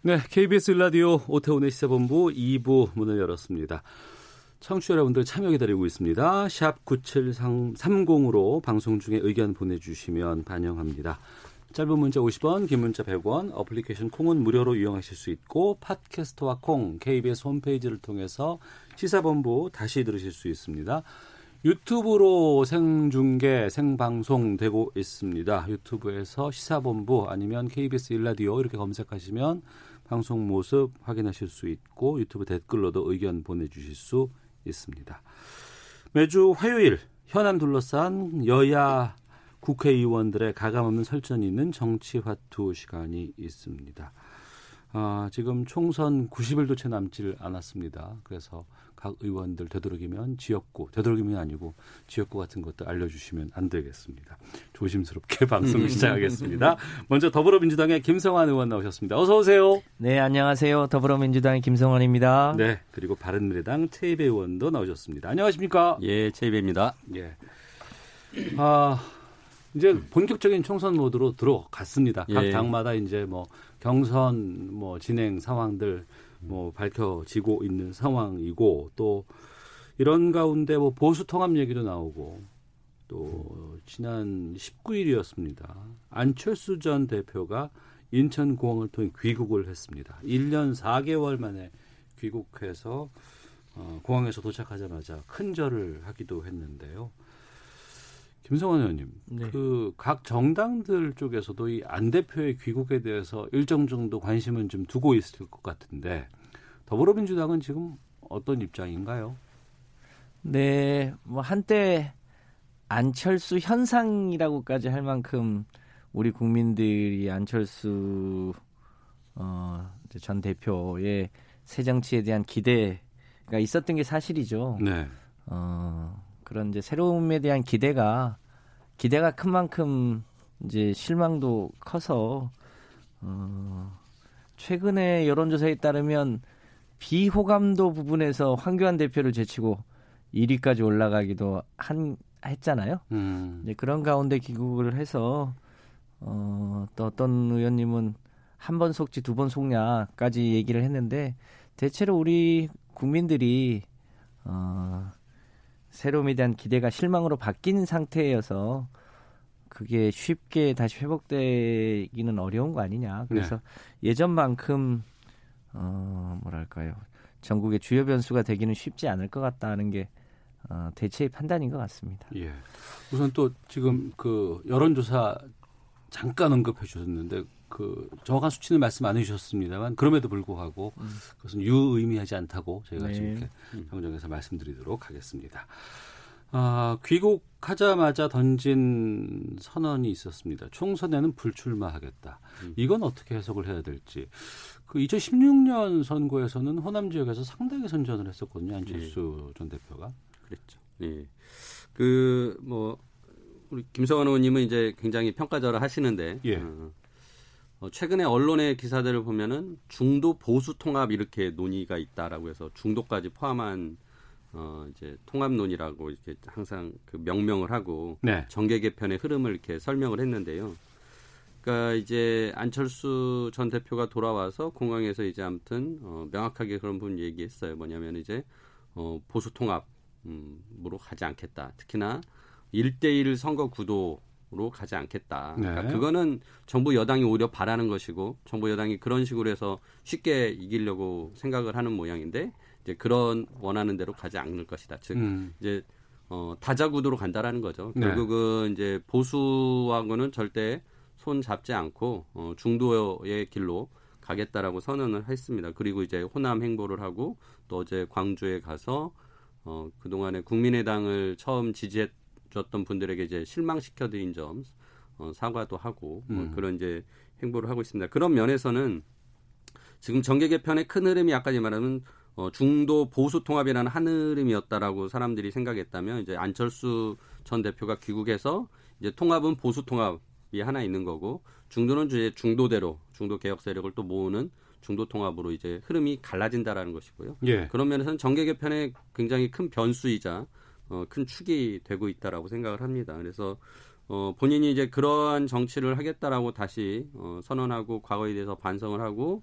네, KBS 라디오 오태훈의 시사본부 2부 문을 열었습니다. 청취자 여러분들 참여 기다리고 있습니다. 샵 9730으로 방송 중에 의견 보내주시면 반영합니다. 짧은 문자 50원, 긴 문자 100원, 어플리케이션 콩은 무료로 이용하실 수 있고 팟캐스트와 콩, KBS 홈페이지를 통해서 시사본부 다시 들으실 수 있습니다. 유튜브로 생중계, 생방송 되고 있습니다. 유튜브에서 시사본부 아니면 KBS 일라디오 이렇게 검색하시면 방송 모습 확인하실 수 있고 유튜브 댓글로도 의견 보내주실 수 있습니다. 매주 화요일 현안 둘러싼 여야 국회의원들의 가감없는 설전이 있는 정치화투 시간이 있습니다. 아, 지금 총선 90일도 채 남질 않았습니다. 그래서 각 의원들 되도록이면 지역구, 되도록이면 아니고 지역구 같은 것도 알려주시면 안 되겠습니다. 조심스럽게 방송 시작하겠습니다. 먼저 더불어민주당의 김성환 의원 나오셨습니다. 어서 오세요. 네, 안녕하세요. 더불어민주당의 김성환입니다. 네, 그리고 바른미래당 최이배 의원도 나오셨습니다. 안녕하십니까? 예, 최이배입니다. 예. 아, 이제 본격적인 총선 모드로 들어갔습니다. 각 예. 당마다 이제 뭐 경선 뭐 진행 상황들 뭐 밝혀지고 있는 상황이고 또 이런 가운데 뭐 보수 통합 얘기도 나오고 또 지난 19일이었습니다. 안철수 전 대표가 인천공항을 통해 귀국을 했습니다. 1년 4개월 만에 귀국해서 어, 공항에서 도착하자마자 큰 절을 하기도 했는데요. 김성환 의원님, 네. 그각 정당들 쪽에서도 이 안 대표의 귀국에 대해서 일정 정도 관심은 좀 두고 있을 것 같은데 더불어민주당은 지금 어떤 입장인가요? 네, 뭐 한때 안철수 현상이라고까지 할 만큼 우리 국민들이 안철수 어, 전 대표의 새 정치에 대한 기대가 있었던 게 사실이죠. 네. 어, 그런 이제 새로움에 대한 기대가 기대가 큰 만큼 이제 실망도 커서 어, 최근에 여론조사에 따르면 비호감도 부분에서 황교안 대표를 제치고 1위까지 올라가기도 한 했잖아요. 음. 이제 그런 가운데 귀국을 해서 어, 또 어떤 의원님은 한 번 속지 두 번 속냐까지 얘기를 했는데 대체로 우리 국민들이 어, 새로움에 대한 기대가 실망으로 바뀐 상태여서 그게 쉽게 다시 회복되기는 어려운 거 아니냐. 그래서 예전만큼 어, 뭐랄까요. 전국의 주요 변수가 되기는 쉽지 않을 것 같다는 게 어, 대체의 판단인 것 같습니다. 예. 우선 또 지금 그 여론조사 잠깐 언급해 주셨는데 그 정확한 수치는 말씀 안 해주셨습니다만 그럼에도 불구하고 그것은 유의미하지 않다고 저희가 네. 지금 이렇게 정정해서 말씀드리도록 하겠습니다. 아, 귀국하자마자 던진 선언이 있었습니다. 총선에는 불출마하겠다. 이건 어떻게 해석을 해야 될지. 그 2016년 선거에서는 호남 지역에서 상당히 선전을 했었거든요. 안철수 전 대표가. 그랬죠. 예. 그, 뭐, 우리 김성환 의원님은 이제 굉장히 평가절하 하시는데, 예. 어, 어, 최근에 언론의 기사들을 보면은 중도 보수 통합 이렇게 논의가 있다라고 해서 중도까지 포함한 어, 이제 통합론이라고 이렇게 항상 그 명명을 하고 네. 정계 개편의 흐름을 이렇게 설명을 했는데요. 그러니까 이제 안철수 전 대표가 돌아와서 공항에서 이제 아무튼 어, 명확하게 그런 부분 얘기했어요. 뭐냐면 이제 어, 보수 통합으로 가지 않겠다. 특히나 1대1 선거 구도로 가지 않겠다. 그러니까 네. 그거는 정부 여당이 오히려 바라는 것이고 정부 여당이 그런 식으로 해서 쉽게 이기려고 생각을 하는 모양인데 이제 그런 원하는 대로 가지 않을 것이다. 즉 음. 이제 어, 다자구도로 간다라는 거죠. 네. 결국은 이제 보수하고는 절대 손 잡지 않고 어, 중도의 길로 가겠다라고 선언을 했습니다. 그리고 이제 호남 행보를 하고 또 어제 광주에 가서 어, 그동안에 국민의당을 처음 지지해 줬던 분들에게 이제 실망시켜드린 점 어, 사과도 하고 뭐 음. 그런 이제 행보를 하고 있습니다. 그런 면에서는 지금 정계 개편의 큰 흐름이 아까 말하면 어, 중도 보수 통합이라는 한 흐름이었다라고 사람들이 생각했다면 이제 안철수 전 대표가 귀국해서 이제 통합은 보수 통합이 하나 있는 거고 중도는 이제 중도대로 중도 개혁 세력을 또 모으는 중도 통합으로 이제 흐름이 갈라진다라는 것이고요. 예. 그런 면에서는 정계 개편의 굉장히 큰 변수이자 어, 큰 축이 되고 있다라고 생각을 합니다. 그래서 어, 본인이 이제 그러한 정치를 하겠다라고 다시 어, 선언하고 과거에 대해서 반성을 하고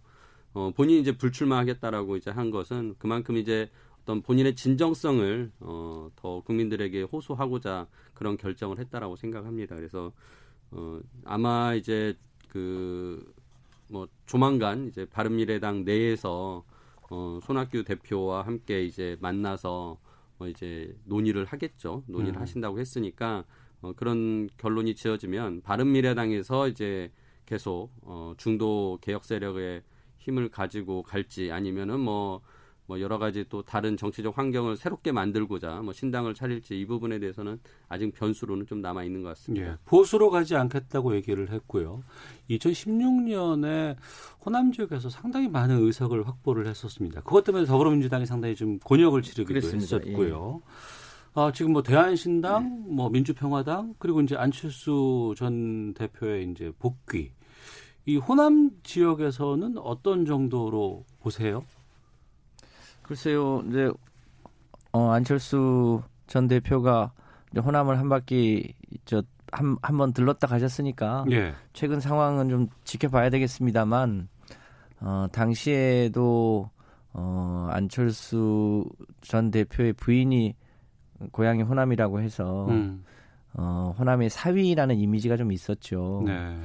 어, 본인이 이제 불출마하겠다라고 이제 한 것은 그만큼 이제 어떤 본인의 진정성을 어, 더 국민들에게 호소하고자 그런 결정을 했다라고 생각합니다. 그래서 어, 아마 이제 그 뭐 조만간 이제 바른미래당 내에서 어, 손학규 대표와 함께 이제 만나서 어, 이제 논의를 하겠죠. 논의를 음. 하신다고 했으니까 어, 그런 결론이 지어지면 바른미래당에서 이제 계속 어, 중도 개혁 세력의 힘을 가지고 갈지 아니면은 뭐, 뭐 여러 가지 또 다른 정치적 환경을 새롭게 만들고자 뭐 신당을 차릴지 이 부분에 대해서는 아직 변수로는 좀 남아 있는 것 같습니다. 예, 보수로 가지 않겠다고 얘기를 했고요. 2016년에 호남 지역에서 상당히 많은 의석을 확보를 했었습니다. 그것 때문에 더불어민주당이 상당히 좀 곤욕을 치르기도 그랬습니다. 했었고요. 아, 지금 뭐 대한신당, 뭐 민주평화당 그리고 이제 안철수 전 대표의 이제 복귀. 이 호남 지역에서는 어떤 정도로 보세요? 글쎄요, 이제 어, 안철수 전 대표가 이제 호남을 한 바퀴 저 한 한 번 들렀다 가셨으니까 예. 최근 상황은 좀 지켜봐야 되겠습니다만 어, 당시에도 어, 안철수 전 대표의 부인이 고향이 호남이라고 해서 음. 어, 호남의 사위라는 이미지가 좀 있었죠. 네.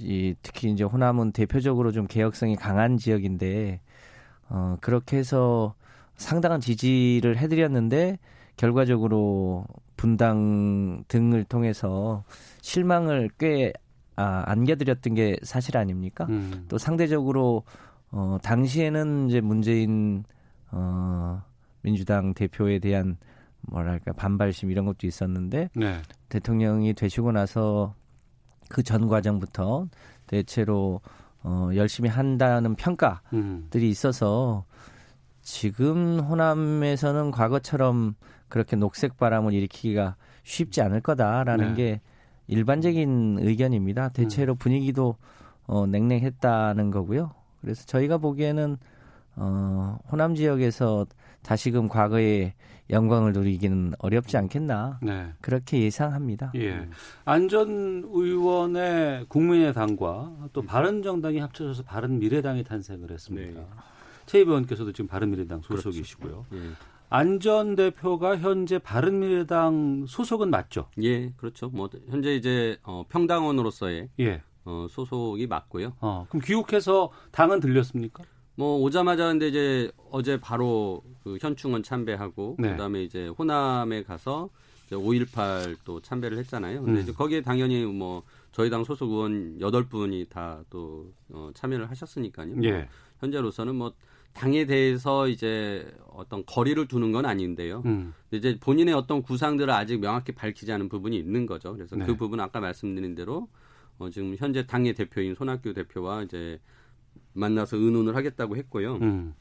이, 특히 이제 호남은 대표적으로 좀 개혁성이 강한 지역인데 어, 그렇게 해서 상당한 지지를 해드렸는데 결과적으로 분당 등을 통해서 실망을 꽤 아, 안겨드렸던 게 사실 아닙니까? 음. 또 상대적으로 어, 당시에는 이제 문재인 어, 민주당 대표에 대한 뭐랄까 반발심 이런 것도 있었는데 네. 대통령이 되시고 나서 그 전 과정부터 대체로 어, 열심히 한다는 평가들이 음. 있어서 지금 호남에서는 과거처럼 그렇게 녹색 바람을 일으키기가 쉽지 않을 거다라는 네. 게 일반적인 의견입니다. 대체로 분위기도 어, 냉랭했다는 거고요. 그래서 저희가 보기에는 어, 호남 지역에서 다시금 과거의 영광을 누리기는 어렵지 않겠나 네. 그렇게 예상합니다. 예. 안전 의원의 국민의당과 또 바른정당이 합쳐져서 바른미래당이 탄생을 했습니다. 네. 최 의원께서도 지금 바른미래당 소속이시고요. 예. 안전 대표가 현재 바른미래당 소속은 맞죠? 예, 그렇죠. 뭐 현재 이제 어, 평당원으로서의 예. 어, 소속이 맞고요. 어, 그럼 귀국해서 당은 들렸습니까? 뭐 오자마자 근데 이제 어제 바로 그 현충원 참배하고 네. 그다음에 이제 호남에 가서 이제 5.18 또 참배를 했잖아요. 근데 음. 이제 거기에 당연히 뭐 저희 당 소속 의원 8분이 다또 어, 참여를 하셨으니까요. 뭐 예. 현재로서는 뭐 당에 대해서 이제 어떤 거리를 두는 건 아닌데요. 음. 이제 본인의 어떤 구상들을 아직 명확히 밝히지 않은 부분이 있는 거죠. 그래서 네. 그 부분 은 아까 말씀드린 대로 어, 지금 현재 당의 대표인 손학규 대표와 이제 만나서 의논을 하겠다고 했고요. 음.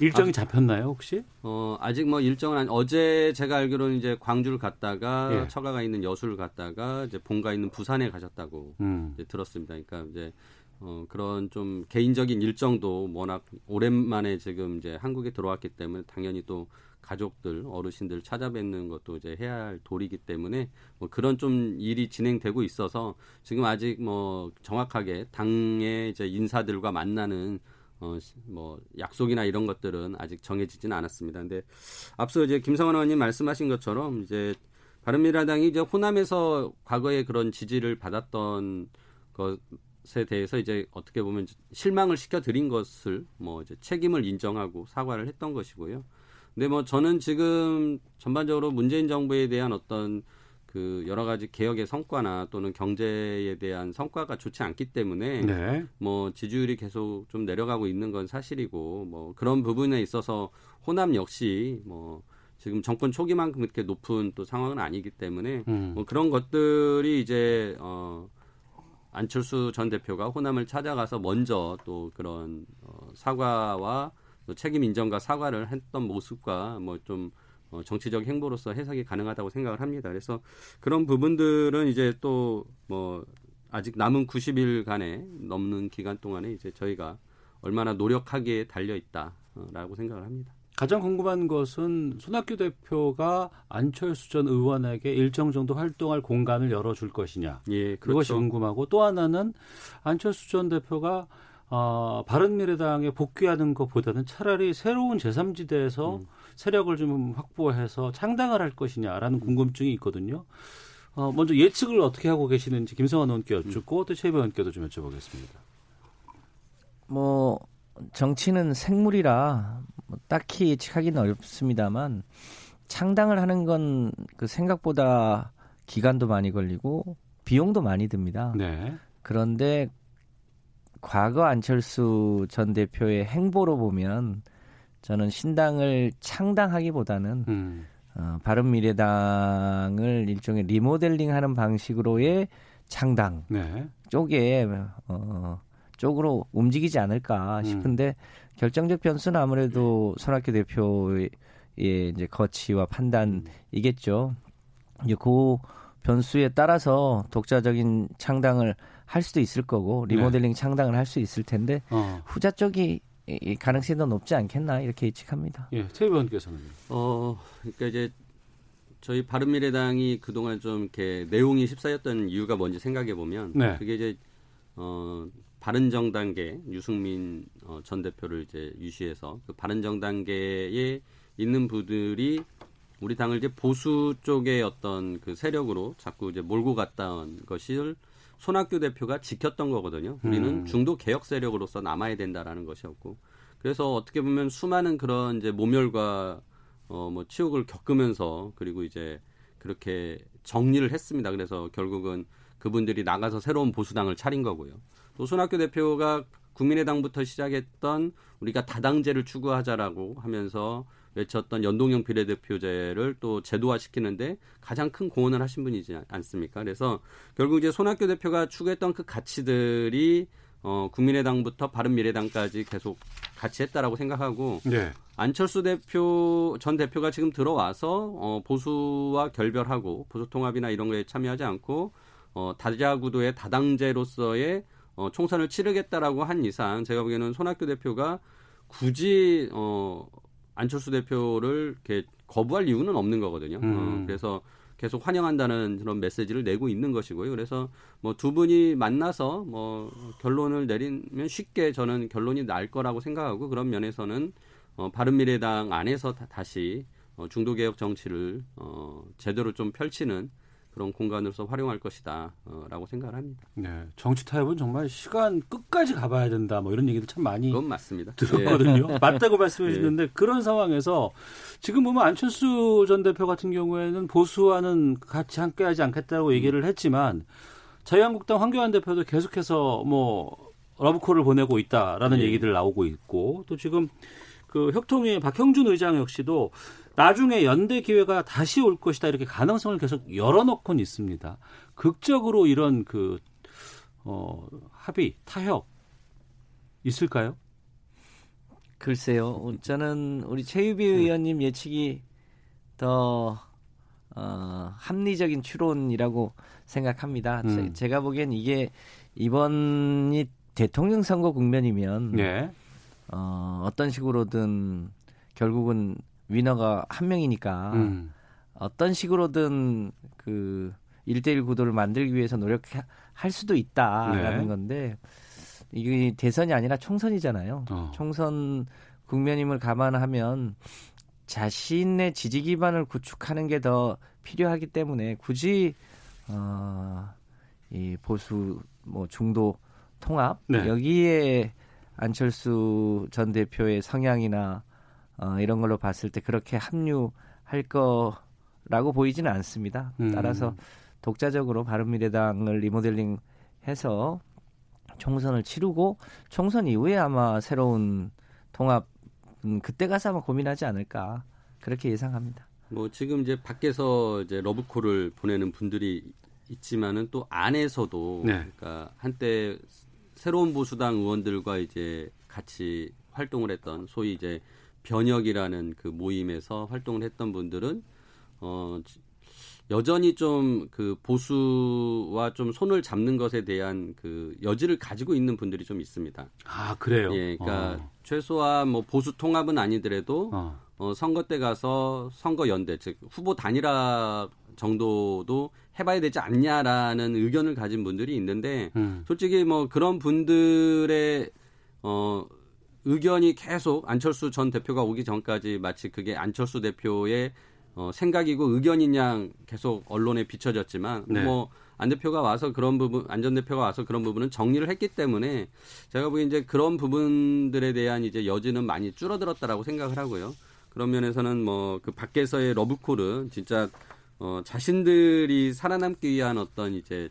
일정이 아. 잡혔나요, 혹시? 어, 아직 뭐 일정은 아니, 어제 제가 알기로는 이제 광주를 갔다가 예. 처가가 있는 여수를 갔다가 이제 본가 있는 부산에 가셨다고 음. 이제 들었습니다. 그러니까 이제 어, 그런 좀 개인적인 일정도 워낙 오랜만에 지금 이제 한국에 들어왔기 때문에 당연히 또 가족들, 어르신들 찾아뵙는 것도 이제 해야 할 도리이기 때문에 뭐 그런 좀 일이 진행되고 있어서 지금 아직 뭐 정확하게 당의 이제 인사들과 만나는 어, 시- 뭐 약속이나 이런 것들은 아직 정해지지는 않았습니다. 근데 앞서 이제 김성환 의원님 말씀하신 것처럼 이제 바른미래당이 이제 호남에서 과거에 그런 지지를 받았던 것에 대해서 이제 어떻게 보면 실망을 시켜드린 것을 뭐 이제 책임을 인정하고 사과를 했던 것이고요. 근데 뭐 저는 지금 전반적으로 문재인 정부에 대한 어떤 그 여러 가지 개혁의 성과나 또는 경제에 대한 성과가 좋지 않기 때문에 네. 뭐 지지율이 계속 좀 내려가고 있는 건 사실이고 뭐 그런 부분에 있어서 호남 역시 뭐 지금 정권 초기만큼 그렇게 높은 또 상황은 아니기 때문에 음. 뭐 그런 것들이 이제 어 안철수 전 대표가 호남을 찾아가서 먼저 또 그런 어, 사과와 또 책임 인정과 사과를 했던 모습과 뭐좀 어, 정치적 행보로서 해석이 가능하다고 생각을 합니다. 그래서 그런 부분들은 이제 또 뭐 아직 남은 90일간에 넘는 기간 동안에 이제 저희가 얼마나 노력하기에 달려 있다라고 생각을 합니다. 가장 궁금한 것은 손학규 대표가 안철수 전 의원에게 일정 정도 활동할 공간을 열어줄 것이냐. 예, 그렇죠. 그것이 궁금하고 또 하나는 안철수 전 대표가 어, 바른미래당에 복귀하는 것보다는 차라리 새로운 제3지대에서 음. 세력을 좀 확보해서 창당을 할 것이냐라는 궁금증이 있거든요. 어, 먼저 예측을 어떻게 하고 계시는지 김성환 의원께 여쭙고 또 최배 의원께도 좀 여쭤보겠습니다. 뭐 정치는 생물이라 뭐 딱히 예측하기는 어렵습니다만 창당을 하는 건 그 생각보다 기간도 많이 걸리고 비용도 많이 듭니다. 네. 그런데 과거 안철수 전 대표의 행보로 보면 저는 신당을 창당하기보다는 음. 어, 바른 미래당을 일종의 리모델링하는 방식으로의 창당 네. 쪽에 어, 쪽으로 움직이지 않을까 음. 싶은데 음. 결정적 변수는 아무래도 손학규 대표의 이제 거치와 판단이겠죠. 이제 그 변수에 따라서 독자적인 창당을 할 수도 있을 거고 리모델링 네. 창당을 할 수 있을 텐데 어. 후자 쪽이 이 가능성이 더 높지 않겠나 이렇게 예측합니다. 예, 최 의원께서는 어, 그러니까 이제 저희 바른미래당이 그동안 좀 이렇게 내용이 휩싸였던 이유가 뭔지 생각해 보면 네. 그게 이제 어 바른정당계 유승민 어, 전 대표를 이제 유시해서 그 바른정당계에 있는 분들이 우리 당을 이제 보수 쪽의 어떤 그 세력으로 자꾸 이제 몰고 갔던 것을 손학규 대표가 지켰던 거거든요. 우리는 음. 중도 개혁 세력으로서 남아야 된다라는 것이었고 그래서 어떻게 보면 수많은 그런 이제 모멸과 어 뭐 치욕을 겪으면서 그리고 이제 그렇게 정리를 했습니다. 그래서 결국은 그분들이 나가서 새로운 보수당을 차린 거고요. 또 손학규 대표가 국민의당부터 시작했던 우리가 다당제를 추구하자라고 하면서 외쳤던 연동형 비례대표제를 또 제도화시키는데 가장 큰 공헌을 하신 분이지 않습니까? 그래서 결국 이제 손학규 대표가 추구했던 그 가치들이 어, 국민의당부터 바른미래당까지 계속 같이 했다라고 생각하고 네. 안철수 대표 전 대표가 지금 들어와서 어, 보수와 결별하고 보수 통합이나 이런 거에 참여하지 않고 어, 다자구도의 다당제로서의 어, 총선을 치르겠다라고 한 이상 제가 보기에는 손학규 대표가 굳이 어, 안철수 대표를 이렇게 거부할 이유는 없는 거거든요. 어, 음. 어, 그래서 계속 환영한다는 그런 메시지를 내고 있는 것이고요. 그래서 뭐 두 분이 만나서 뭐 결론을 내리면 쉽게 저는 결론이 날 거라고 생각하고 그런 면에서는 어, 바른미래당 안에서 다, 다시 어, 중도개혁 정치를 어, 제대로 좀 펼치는 그런 공간으로서 활용할 것이다라고 어, 생각을 합니다. 네, 정치 타협은 정말 시간 끝까지 가봐야 된다. 뭐 이런 얘기도 참 많이 그건 맞습니다. 들었거든요. 예. 맞다고 말씀해 주시는데 예. 그런 상황에서 지금 보면 안철수 전 대표 같은 경우에는 보수와는 같이 함께하지 않겠다고 음. 얘기를 했지만 자유한국당 황교안 대표도 계속해서 뭐 러브콜을 보내고 있다라는 예. 얘기들 나오고 있고 또 지금 그 혁통위 박형준 의장 역시도 나중에 연대 기회가 다시 올 것이다 이렇게 가능성을 계속 열어놓곤 있습니다. 극적으로 이런 그 어, 합의 타협 있을까요? 글쎄요. 저는 우리 최유비 네. 의원님 예측이 더 어, 합리적인 추론이라고 생각합니다. 음. 제, 가 보기엔 이게 이번이 대통령 선거 국면이면 네. 어, 어떤 식으로든 결국은 위너가 한 명이니까 음. 어떤 식으로든 그 1대1 구도를 만들기 위해서 노력할 수도 있다라는 네. 건데 이게 대선이 아니라 총선이잖아요. 어. 총선 국면임을 감안하면 자신의 지지 기반을 구축하는 게 더 필요하기 때문에 굳이 어, 이 보수 뭐 중도 통합 네. 여기에 안철수 전 대표의 성향이나 어, 이런 걸로 봤을 때 그렇게 합류할 거라고 보이지는 않습니다. 음. 따라서 독자적으로 바른미래당을 리모델링 해서 총선을 치르고 총선 이후에 아마 새로운 통합 음, 그때 가서 아마 고민하지 않을까 그렇게 예상합니다. 뭐 지금 이제 밖에서 이제 러브콜을 보내는 분들이 있지만은 또 안에서도 네. 그러니까 한때 새로운 보수당 의원들과 이제 같이 활동을 했던 소위 이제 변혁이라는 그 모임에서 활동을 했던 분들은 어 여전히 좀 그 보수와 좀 손을 잡는 것에 대한 그 여지를 가지고 있는 분들이 좀 있습니다. 아 그래요. 예, 그러니까 어. 최소한 뭐 보수 통합은 아니더라도 어. 어, 선거 때 가서 선거 연대 즉 후보 단일화 정도도 해봐야 되지 않냐라는 의견을 가진 분들이 있는데 음. 솔직히 뭐 그런 분들의 어 의견이 계속 안철수 전 대표가 오기 전까지 마치 그게 안철수 대표의 어 생각이고 의견인 양 계속 언론에 비춰졌지만 네. 뭐 안 대표가 와서 그런 부분 안 전 대표가 와서 그런 부분은 정리를 했기 때문에 제가 보기엔 이제 그런 부분들에 대한 이제 여지는 많이 줄어들었다라고 생각을 하고요. 그런 면에서는 뭐 그 밖에서의 러브콜은 진짜 어 자신들이 살아남기 위한 어떤 이제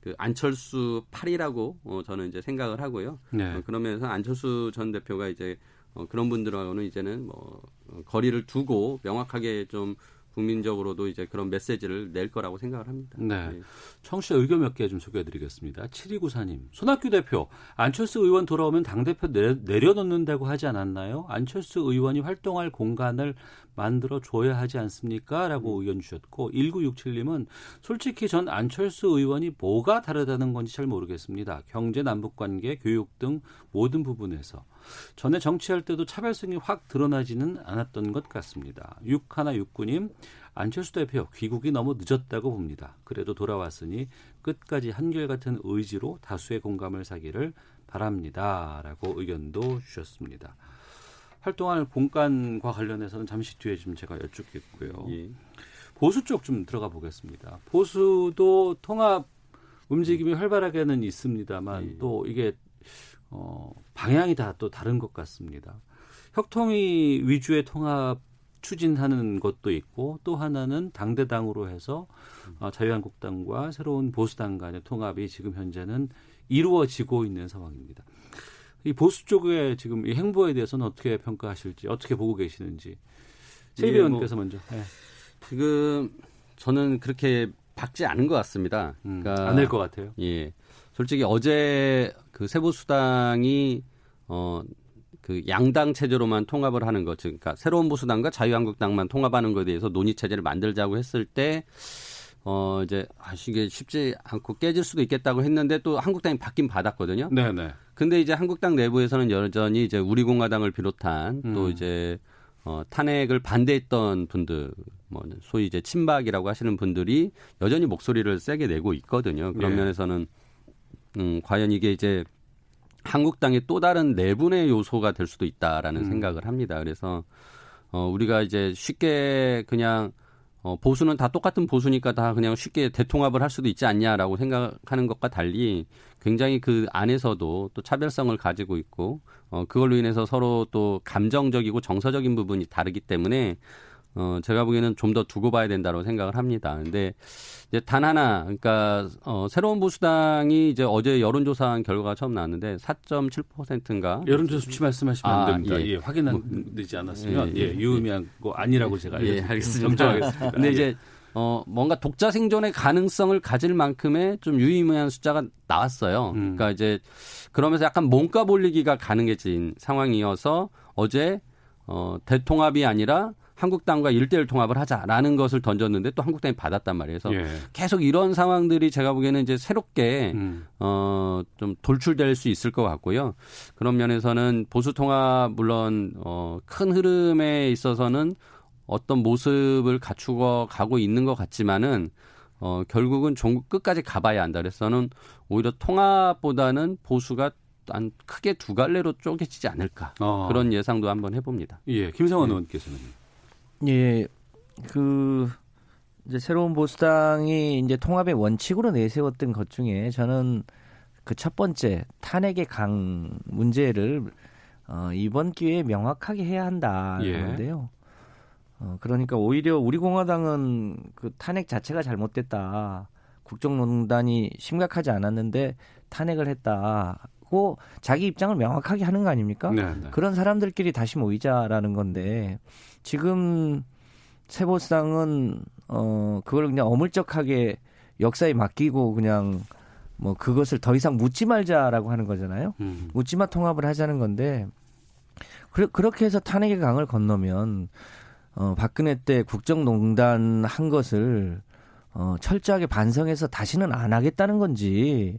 그 안철수 팔이라고 어 저는 이제 생각을 하고요. 네. 어, 그러면서 안철수 전 대표가 이제 어, 그런 분들하고는 이제는 뭐 어, 거리를 두고 명확하게 좀 국민적으로도 이제 그런 메시지를 낼 거라고 생각을 합니다. 네. 예. 청취자 의견 몇 개 좀 소개해 드리겠습니다. 7294님, 손학규 대표, 안철수 의원 돌아오면 당대표 내려, 내려놓는다고 하지 않았나요? 안철수 의원이 활동할 공간을 만들어 줘야 하지 않습니까? 라고 의견 주셨고, 1967님은 솔직히 전 안철수 의원이 뭐가 다르다는 건지 잘 모르겠습니다. 경제, 남북 관계, 교육 등 모든 부분에서. 전에 정치할 때도 차별성이 확 드러나지는 않았던 것 같습니다. 6169님, 안철수 대표 귀국이 너무 늦었다고 봅니다. 그래도 돌아왔으니 끝까지 한결같은 의지로 다수의 공감을 사기를 바랍니다. 라고 의견도 주셨습니다. 활동할 공간과 관련해서는 잠시 뒤에 좀 제가 여쭙겠고요. 예. 보수 쪽 좀 들어가 보겠습니다. 보수도 통합 움직임이 활발하게는 있습니다만 예. 또 이게 어, 방향이 다 또 다른 것 같습니다. 혁통위 위주의 통합 추진하는 것도 있고 또 하나는 당대당으로 해서 어, 자유한국당과 새로운 보수당 간의 통합이 지금 현재는 이루어지고 있는 상황입니다. 이 보수 쪽의 지금 이 행보에 대해서는 어떻게 평가하실지 어떻게 보고 계시는지 최 예, 의원께서 먼저 예. 지금 저는 그렇게 박지 않은 것 같습니다. 음, 그러니까 안될 것 같아요. 예. 솔직히 어제 그 세보수당이 어, 그 양당 체제로만 통합을 하는 것, 즉, 그러니까 새로운 보수당과 자유한국당만 통합하는 것에 대해서 논의 체제를 만들자고 했을 때, 어, 이제, 아, 이게 쉽지 않고 깨질 수도 있겠다고 했는데 또 한국당이 받긴 받았거든요. 네, 네. 근데 이제 한국당 내부에서는 여전히 이제 우리공화당을 비롯한 또 음. 이제 어, 탄핵을 반대했던 분들, 뭐 소위 이제 친박이라고 하시는 분들이 여전히 목소리를 세게 내고 있거든요. 그런 네. 면에서는 음, 과연 이게 이제 한국당의 또 다른 내분의 요소가 될 수도 있다라는 음. 생각을 합니다. 그래서 어, 우리가 이제 쉽게 그냥 어, 보수는 다 똑같은 보수니까 다 그냥 쉽게 대통합을 할 수도 있지 않냐라고 생각하는 것과 달리 굉장히 그 안에서도 또 차별성을 가지고 있고 어, 그걸로 인해서 서로 또 감정적이고 정서적인 부분이 다르기 때문에 어, 제가 보기에는 좀 더 두고 봐야 된다고 생각을 합니다. 근데 이제 단 하나, 그러니까 어, 새로운 보수당이 이제 어제 여론조사한 결과가 처음 나왔는데 4.7%인가 여론조사 수치 말씀하시면 아, 안 됩니다. 예. 예, 확인되지 않았으면 예, 예, 예. 유의미한 거 아니라고 제가 예, 알겠습니다. 알겠습니다. 정정하겠습니다. 근데 예. 이제 어 뭔가 독자 생존의 가능성을 가질 만큼의 좀 유의미한 숫자가 나왔어요. 음. 그러니까 이제 그러면서 약간 몸값 올리기가 가능해진 상황이어서 어제 어 대통합이 아니라 한국당과 일대일 통합을 하자라는 것을 던졌는데 또 한국당이 받았단 말이에요. 그래서 예. 계속 이런 상황들이 제가 보기에는 이제 새롭게 음. 어, 좀 돌출될 수 있을 것 같고요. 그런 면에서는 보수 통합 물론 어, 큰 흐름에 있어서는 어떤 모습을 갖추고 가고 있는 것 같지만은 어, 결국은 종 끝까지 가봐야 한다. 그래서는 오히려 통합보다는 보수가 한 크게 두 갈래로 쪼개지지 않을까 어. 그런 예상도 한번 해봅니다. 예, 김성원 예. 의원께서는 예, 그 이제 새로운 보수당이 이제 통합의 원칙으로 내세웠던 것 중에 저는 그 첫 번째 탄핵의 강 문제를 어, 이번 기회에 명확하게 해야 한다는 예. 건데요. 어, 그러니까 오히려 우리 공화당은 그 탄핵 자체가 잘못됐다. 국정농단이 심각하지 않았는데 탄핵을 했다고 자기 입장을 명확하게 하는 거 아닙니까? 네, 네. 그런 사람들끼리 다시 모이자라는 건데 지금 세보수당은 어 그걸 그냥 어물쩍하게 역사에 맡기고 그냥 뭐 그것을 더 이상 묻지 말자라고 하는 거잖아요. 음. 묻지마 통합을 하자는 건데 그, 그렇게 해서 탄핵의 강을 건너면 어, 박근혜 때 국정농단 한 것을 어, 철저하게 반성해서 다시는 안 하겠다는 건지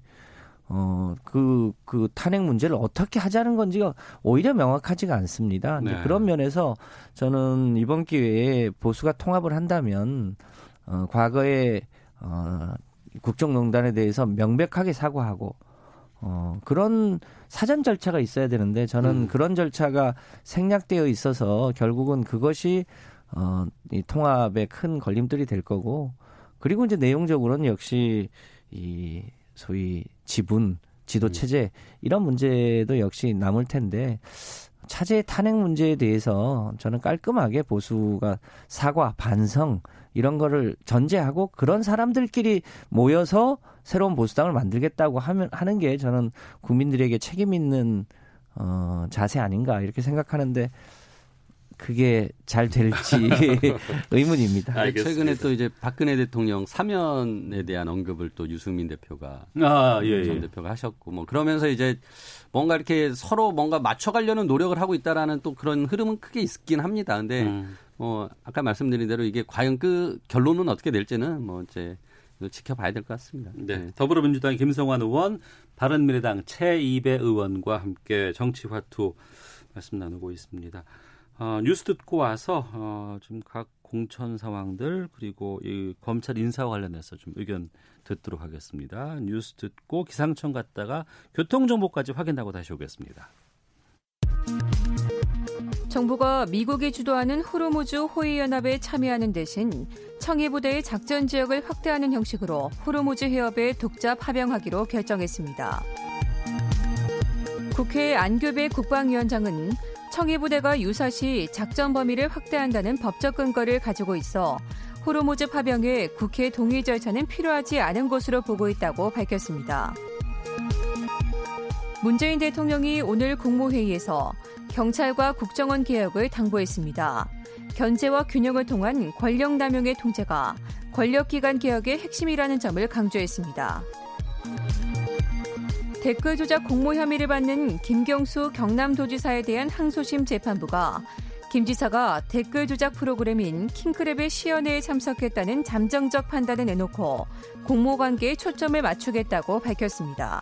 어, 그, 그 탄핵 문제를 어떻게 하자는 건지가 오히려 명확하지가 않습니다. 네. 그런 면에서 저는 이번 기회에 보수가 통합을 한다면 어, 과거에 어, 국정농단에 대해서 명백하게 사과하고 어, 그런 사전 절차가 있어야 되는데 저는 음. 그런 절차가 생략되어 있어서 결국은 그것이 어, 이 통합의 큰 걸림돌이 될 거고 그리고 이제 내용적으로는 역시 이 소위 지분, 지도 음. 체제 이런 문제도 역시 남을 텐데 차제 탄핵 문제에 대해서 저는 깔끔하게 보수가 사과, 반성 이런 거를 전제하고 그런 사람들끼리 모여서 새로운 보수당을 만들겠다고 하면 하는 게 저는 국민들에게 책임 있는 어 자세 아닌가 이렇게 생각하는데 그게 잘 될지 의문입니다. 알겠습니다. 최근에 또 이제 박근혜 대통령 사면에 대한 언급을 또 유승민 대표가 아, 예, 전 예. 대표가 하셨고 뭐 그러면서 이제 뭔가 이렇게 서로 뭔가 맞춰가려는 노력을 하고 있다라는 또 그런 흐름은 크게 있긴 합니다. 근데 음. 뭐 아까 말씀드린 대로 이게 과연 그 결론은 어떻게 될지는 뭐 이제 지켜봐야 될 것 같습니다. 네. 더불어민주당 김성환 의원, 바른미래당 최이배 의원과 함께 정치화투 말씀 나누고 있습니다. 어, 뉴스 듣고 와서 어, 지금 각 공천 상황들 그리고 이 검찰 인사와 관련해서 좀 의견 듣도록 하겠습니다. 뉴스 듣고 기상청 갔다가 교통 정보까지 확인하고 다시 오겠습니다. 정부가 미국이 주도하는 호르무즈 호위 연합에 참여하는 대신 청해 부대의 작전 지역을 확대하는 형식으로 호르무즈 해협에 독자 파병하기로 결정했습니다. 국회 안교배 국방위원장은 청해 부대가 유사시 작전 범위를 확대한다는 법적 근거를 가지고 있어 호르무즈 파병에 국회 동의 절차는 필요하지 않은 것으로 보고 있다고 밝혔습니다. 문재인 대통령이 오늘 국무회의에서 경찰과 국정원 개혁을 당부했습니다. 견제와 균형을 통한 권력 남용의 통제가 권력기관 개혁의 핵심이라는 점을 강조했습니다. 댓글 조작 공모 혐의를 받는 김경수 경남도지사에 대한 항소심 재판부가 김 지사가 댓글 조작 프로그램인 킹크랩의 시연회에 참석했다는 잠정적 판단을 내놓고 공모 관계에 초점을 맞추겠다고 밝혔습니다.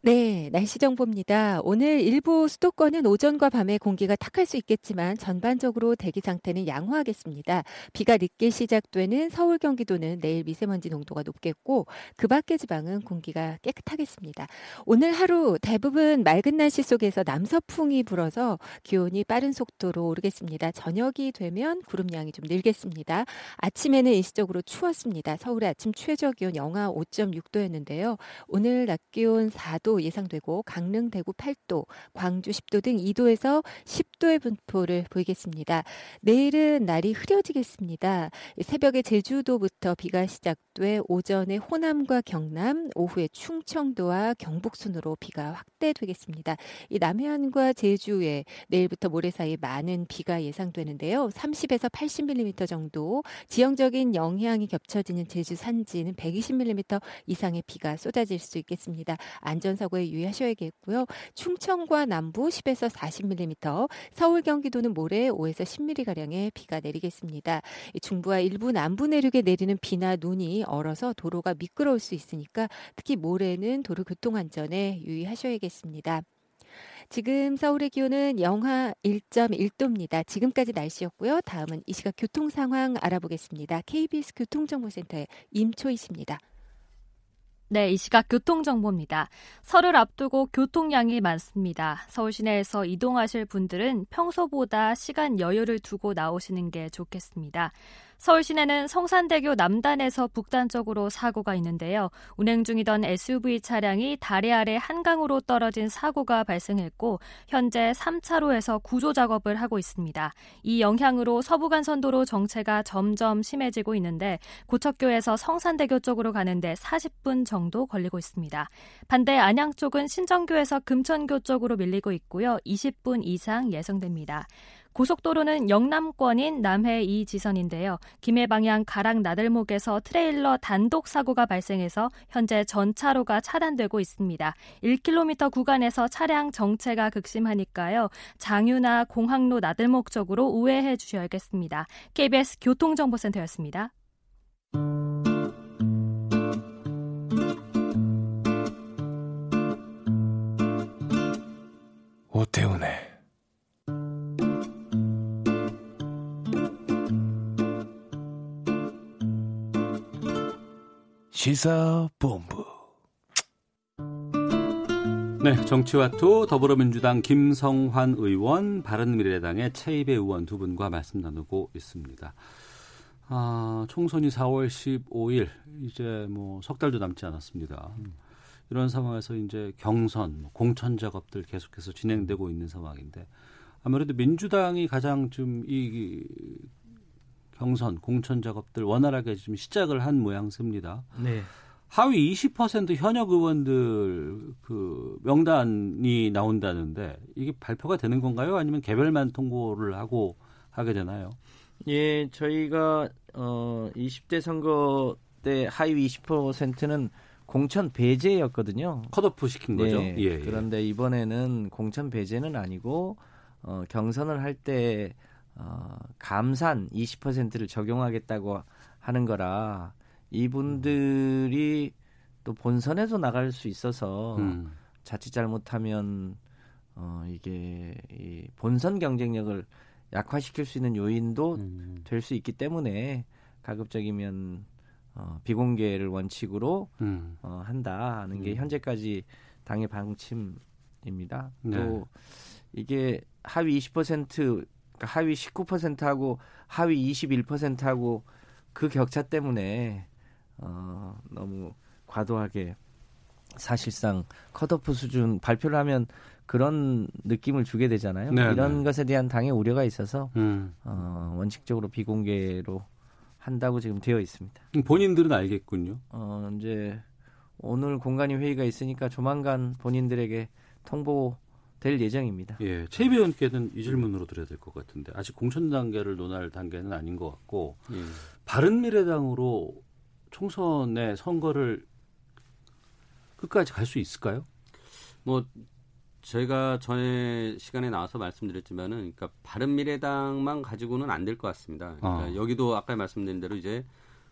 네, 날씨 정보입니다. 오늘 일부 수도권은 오전과 밤에 공기가 탁할 수 있겠지만 전반적으로 대기 상태는 양호하겠습니다. 비가 늦게 시작되는 서울 경기도는 내일 미세먼지 농도가 높겠고 그 밖의 지방은 공기가 깨끗하겠습니다. 오늘 하루 대부분 맑은 날씨 속에서 남서풍이 불어서 기온이 빠른 속도로 오르겠습니다. 저녁이 되면 구름량이 좀 늘겠습니다. 아침에는 일시적으로 추웠습니다. 서울의 아침 최저 기온 영하 5.6도였는데요. 오늘 낮 기온 4도 예상되고 강릉, 대구 8도, 광주 10도 등 2도에서 10도의 분포를 보이겠습니다. 내일은 날이 흐려지겠습니다. 새벽에 제주도부터 비가 시작돼 오전에 호남과 경남, 오후에 충청도와 경북 순으로 비가 확대되겠습니다. 이 남해안과 제주에 내일부터 모레 사이 많은 비가 예상되는데요. 30에서 80mm 정도, 지형적인 영향이 겹쳐지는 제주 산지는 120mm 이상의 비가 쏟아질 수 있겠습니다. 안전 사고에 유의하셔야겠고요. 충청과 남부 10에서 40mm, 서울 경기도는 모레 5에서 10mm가량의 비가 내리겠습니다. 이 중부와 일부 남부 내륙에 내리는 비나 눈이 얼어서 도로가 미끄러울 수 있으니까 특히 모레는 도로 교통 안전에 유의하셔야겠습니다. 지금 서울의 기온은 영하 1.1도입니다. 지금까지 날씨였고요. 다음은 이 시각 교통 상황 알아보겠습니다. KBS 교통정보센터의 임초희 씨입니다. 네, 이 시각 교통정보입니다. 설을 앞두고 교통량이 많습니다. 서울 시내에서 이동하실 분들은 평소보다 시간 여유를 두고 나오시는 게 좋겠습니다. 서울 시내는 성산대교 남단에서 북단 쪽으로 사고가 있는데요. 운행 중이던 SUV 차량이 다리 아래 한강으로 떨어진 사고가 발생했고 현재 3차로에서 구조 작업을 하고 있습니다. 이 영향으로 서부간선도로 정체가 점점 심해지고 있는데 고척교에서 성산대교 쪽으로 가는데 40분 정도 걸리고 있습니다. 반대 안양 쪽은 신정교에서 금천교 쪽으로 밀리고 있고요. 20분 이상 예상됩니다. 고속도로는 영남권인 남해 2지선인데요. 김해 방향 가락 나들목에서 트레일러 단독 사고가 발생해서 현재 전차로가 차단되고 있습니다. 1km 구간에서 차량 정체가 극심하니까요. 장유나 공항로 나들목 쪽으로 우회해 주셔야겠습니다. KBS 교통정보센터였습니다. 오태훈의 시사본부 네, 정치와투 더불어민주당 김성환 의원, 바른미래당의 최이배 의원 두 분과 말씀 나누고 있습니다. 아, 총선이 4월 15일 이제 뭐 석 달도 남지 않았습니다. 음. 이런 상황에서 이제 경선, 뭐 공천 작업들 계속해서 진행되고 있는 상황인데 아무래도 민주당이 가장 좀 이 경선, 공천 작업들 원활하게 좀 시작을 한 모양새입니다. 네. 하위 20% 현역 의원들 그 명단이 나온다는데 이게 발표가 되는 건가요? 아니면 개별만 통보를 하고 하게 되나요? 예, 저희가 어 20대 선거 때 하위 20%는 공천 배제였거든요. 컷오프 시킨 네, 거죠. 예, 예. 그런데 이번에는 공천 배제는 아니고 어, 경선을 할 때 어, 감산 20%를 적용하겠다고 하는 거라 이분들이 또 본선에도 나갈 수 있어서 음. 자칫 잘못하면 어, 이게 이 본선 경쟁력을 약화시킬 수 있는 요인도 음. 될수 있기 때문에 가급적이면 어, 비공개를 원칙으로 음. 어, 한다는 게 음. 현재까지 당의 방침입니다. 네. 또 이게 하위 20% 그러니까 하위 19%하고 하위 21%하고 그 격차 때문에 어, 너무 과도하게 사실상 컷오프 수준 발표를 하면 그런 느낌을 주게 되잖아요. 네, 이런 네. 것에 대한 당의 우려가 있어서 음. 어, 원칙적으로 비공개로 한다고 지금 되어 있습니다. 본인들은 알겠군요. 어, 이제 오늘 공간위 회의가 있으니까 조만간 본인들에게 통보 될 예정입니다. 예, 최 의원께는 이 질문으로 드려야 될 것 같은데 아직 공천 단계를 논할 단계는 아닌 것 같고 예. 바른 미래당으로 총선의 선거를 끝까지 갈 수 있을까요? 뭐 저희가 전에 시간에 나와서 말씀드렸지만은 그러니까 바른 미래당만 가지고는 안 될 것 같습니다. 그러니까 어. 여기도 아까 말씀드린 대로 이제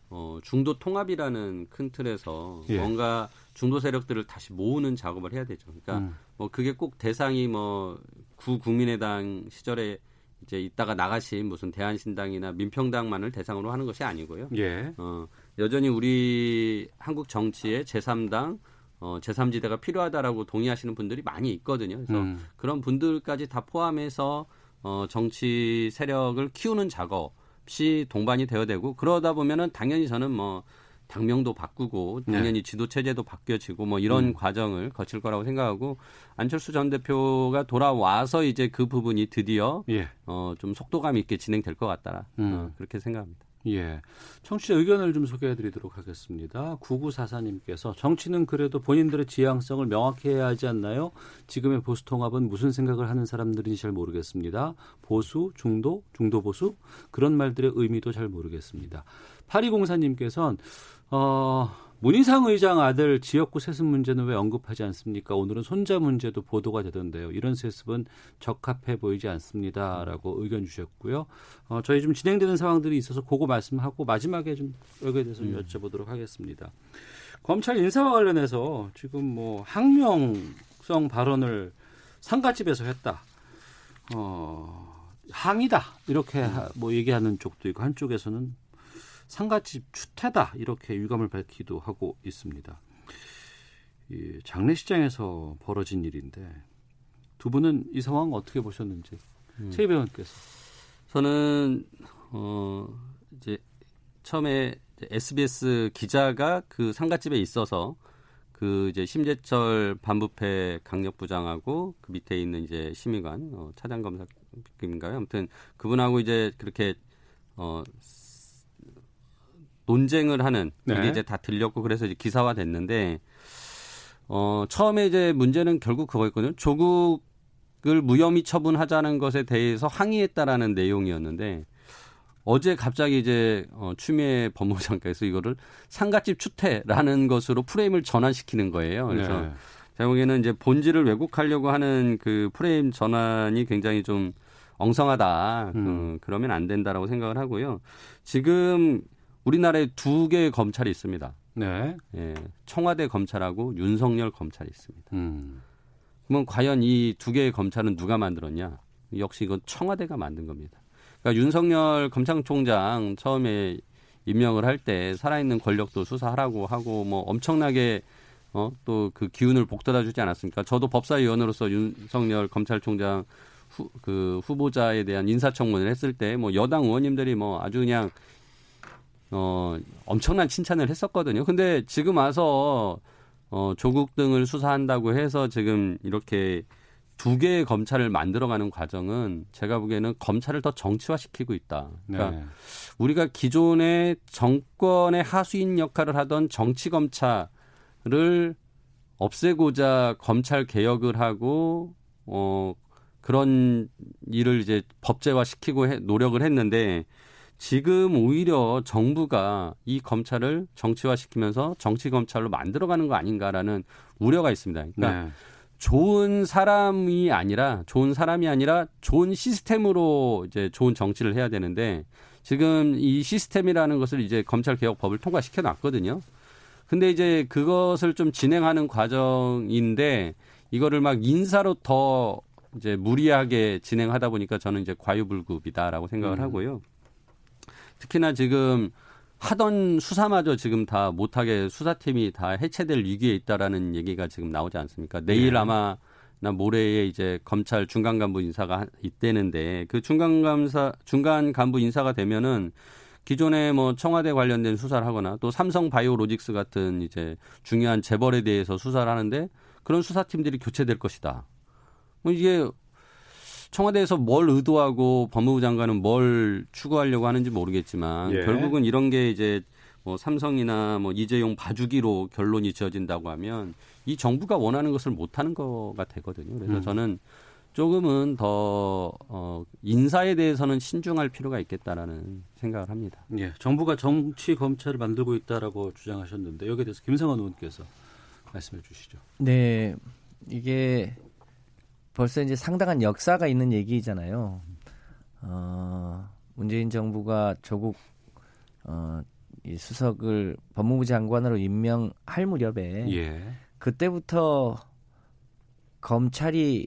어, 중도 통합이라는 큰 틀에서 예. 뭔가 중도 세력들을 다시 모으는 작업을 해야 되죠. 그러니까 음. 뭐 그게 꼭 대상이 뭐 구 국민의당 시절에 이제 있다가 나가신 무슨 대한신당이나 민평당만을 대상으로 하는 것이 아니고요. 예. 어, 여전히 우리 한국 정치의 제3당 어, 제3지대가 필요하다라고 동의하시는 분들이 많이 있거든요. 그래서 음. 그런 분들까지 다 포함해서 어, 정치 세력을 키우는 작업 이 동반이 되어야 되고 그러다 보면은 당연히 저는 뭐 당명도 바꾸고 당연히 네. 지도 체제도 바뀌어지고 뭐 이런 음. 과정을 거칠 거라고 생각하고 안철수 전 대표가 돌아와서 이제 그 부분이 드디어 예. 어좀 속도감 있게 진행될 것 같다 음. 어, 그렇게 생각합니다. 예. 청취자 의견을 좀 소개해 드리도록 하겠습니다. 9944님께서 정치는 그래도 본인들의 지향성을 명확히 해야 하지 않나요? 지금의 보수 통합은 무슨 생각을 하는 사람들인지 잘 모르겠습니다. 보수, 중도, 중도 보수? 그런 말들의 의미도 잘 모르겠습니다. 8204님께서는 어, 문희상 의장 아들 지역구 세습 문제는 왜 언급하지 않습니까? 오늘은 손자 문제도 보도가 되던데요. 이런 세습은 적합해 보이지 않습니다라고 의견 주셨고요. 어, 저희 좀 진행되는 상황들이 있어서 그거 말씀하고 마지막에 좀 여기에 대해서 음. 여쭤보도록 하겠습니다. 검찰 인사와 관련해서 지금 뭐 항명성 발언을 상가집에서 했다. 어, 항이다 이렇게 음. 뭐 얘기하는 쪽도 있고 한쪽에서는 상가집 추태다 이렇게 유감을 밝히기도 하고 있습니다. 이 장례식장에서 벌어진 일인데 두 분은 이 상황 어떻게 보셨는지 음. 최 배원께서 저는 어 이제 처음에 SBS 기자가 그 상가집에 있어서 그 이제 심재철 반부패 강력부장하고 그 밑에 있는 이제 심의관 어, 차장 검사님인가요? 아무튼 그분하고 이제 그렇게 어 논쟁을 하는 네. 이게 이제 다 들렸고 그래서 이제 기사화 됐는데 어 처음에 이제 문제는 결국 그거였거든요. 조국 무혐의 처분하자는 것에 대해서 항의했다라는 내용이었는데 어제 갑자기 이제 어, 추미애 법무부 장관께서 이거를 상가집 추태라는 것으로 프레임을 전환시키는 거예요. 그래서 네. 제가 보기에는 이제 본질을 왜곡하려고 하는 그 프레임 전환이 굉장히 좀 엉성하다. 음. 음, 그러면 안 된다라고 생각을 하고요. 지금 우리나라에 두 개의 검찰이 있습니다. 네. 예, 청와대 검찰하고 윤석열 검찰이 있습니다. 음. 그러면 과연 이 두 개의 검찰은 누가 만들었냐? 역시 이건 청와대가 만든 겁니다. 그러니까 윤석열 검찰총장 처음에 임명을 할 때 살아있는 권력도 수사하라고 하고 뭐 엄청나게 어, 또 그 기운을 복돋아 주지 않았습니까? 저도 법사위원으로서 윤석열 검찰총장 후, 그 후보자에 대한 인사청문을 했을 때 뭐 여당 의원님들이 뭐 아주 그냥 어, 엄청난 칭찬을 했었거든요. 근데 지금 와서 어, 조국 등을 수사한다고 해서 지금 이렇게 두 개의 검찰을 만들어가는 과정은 제가 보기에는 검찰을 더 정치화시키고 있다. 그러니까 네. 우리가 기존의 정권의 하수인 역할을 하던 정치 검찰을 없애고자 검찰 개혁을 하고 어 그런 일을 이제 법제화 시키고 해, 노력을 했는데 지금 오히려 정부가 이 검찰을 정치화 시키면서 정치 검찰로 만들어가는 거 아닌가라는 우려가 있습니다. 그러니까 네. 좋은 사람이 아니라 좋은 사람이 아니라 좋은 시스템으로 이제 좋은 정치를 해야 되는데 지금 이 시스템이라는 것을 이제 검찰 개혁법을 통과시켜 놨거든요. 근데 이제 그것을 좀 진행하는 과정인데 이거를 막 인사로 더 이제 무리하게 진행하다 보니까 저는 이제 과유불급이다라고 생각을 음. 하고요. 특히나 지금 하던 수사마저 지금 다 못하게 수사팀이 다 해체될 위기에 있다라는 얘기가 지금 나오지 않습니까? 내일 네. 아마 나 모레에 이제 검찰 중간 간부 인사가 있대는데 그 중간 감사 중간 간부 인사가 되면은 기존에 뭐 청와대 관련된 수사를 하거나 또 삼성 바이오로직스 같은 이제 중요한 재벌에 대해서 수사를 하는데 그런 수사팀들이 교체될 것이다. 뭐 이게 청와대에서 뭘 의도하고 법무부 장관은 뭘 추구하려고 하는지 모르겠지만 예. 결국은 이런 게 이제 뭐 삼성이나 뭐 이재용 봐주기로 결론이 지어진다고 하면 이 정부가 원하는 것을 못하는 거가 되거든요. 그래서 음. 저는 조금은 더 어, 인사에 대해서는 신중할 필요가 있겠다라는 생각을 합니다. 예, 정부가 정치 검찰을 만들고 있다라고 주장하셨는데 여기에 대해서 김성환 의원께서 말씀해 주시죠. 네, 이게 벌써 이제 상당한 역사가 있는 얘기잖아요. 어, 문재인 정부가 조국 어, 이 수석을 법무부 장관으로 임명할 무렵에 예. 그때부터 검찰이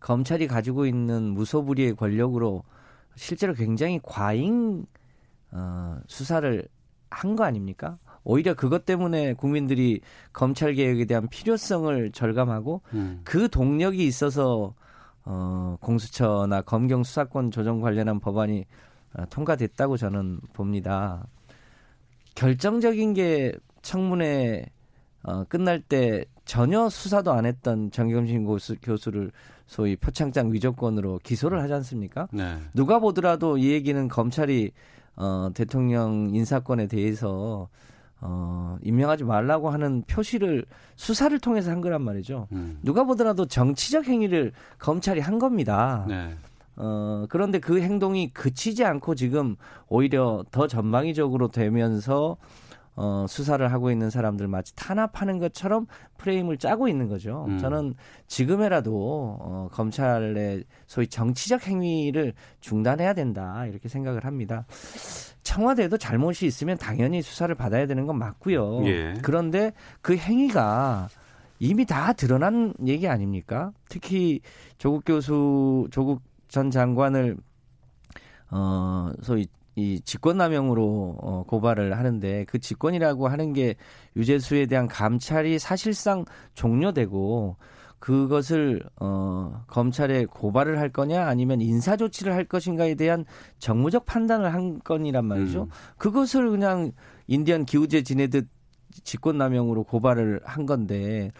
검찰이 가지고 있는 무소불위의 권력으로 실제로 굉장히 과잉 어, 수사를 한 거 아닙니까? 오히려 그것 때문에 국민들이 검찰 개혁에 대한 필요성을 절감하고 음. 그 동력이 있어서 어, 공수처나 검경 수사권 조정 관련한 법안이 어, 통과됐다고 저는 봅니다. 결정적인 게 청문회 어, 끝날 때 전혀 수사도 안 했던 정경심 교수, 교수를 소위 표창장 위조건으로 기소를 하지 않습니까? 네. 누가 보더라도 이 얘기는 검찰이 어, 대통령 인사권에 대해서 어, 임명하지 말라고 하는 표시를 수사를 통해서 한 거란 말이죠. 음. 누가 보더라도 정치적 행위를 검찰이 한 겁니다. 네. 어, 그런데 그 행동이 그치지 않고 지금 오히려 더 전방위적으로 되면서 어, 수사를 하고 있는 사람들 마치 탄압하는 것처럼 프레임을 짜고 있는 거죠. 음. 저는 지금이라도 어, 검찰의 소위 정치적 행위를 중단해야 된다 이렇게 생각을 합니다. 청와대도 잘못이 있으면 당연히 수사를 받아야 되는 건 맞고요. 예. 그런데 그 행위가 이미 다 드러난 얘기 아닙니까? 특히 조국 교수, 조국 전 장관을 어 소위 이 직권남용으로 어, 고발을 하는데 그 직권이라고 하는 게 유재수에 대한 감찰이 사실상 종료되고 그것을 어 검찰에 고발을 할 거냐 아니면 인사 조치를 할 것인가에 대한 정무적 판단을 한 건이란 말이죠. 음. 그것을 그냥 인디언 기우제 지내듯 직권남용으로 고발을 한 건데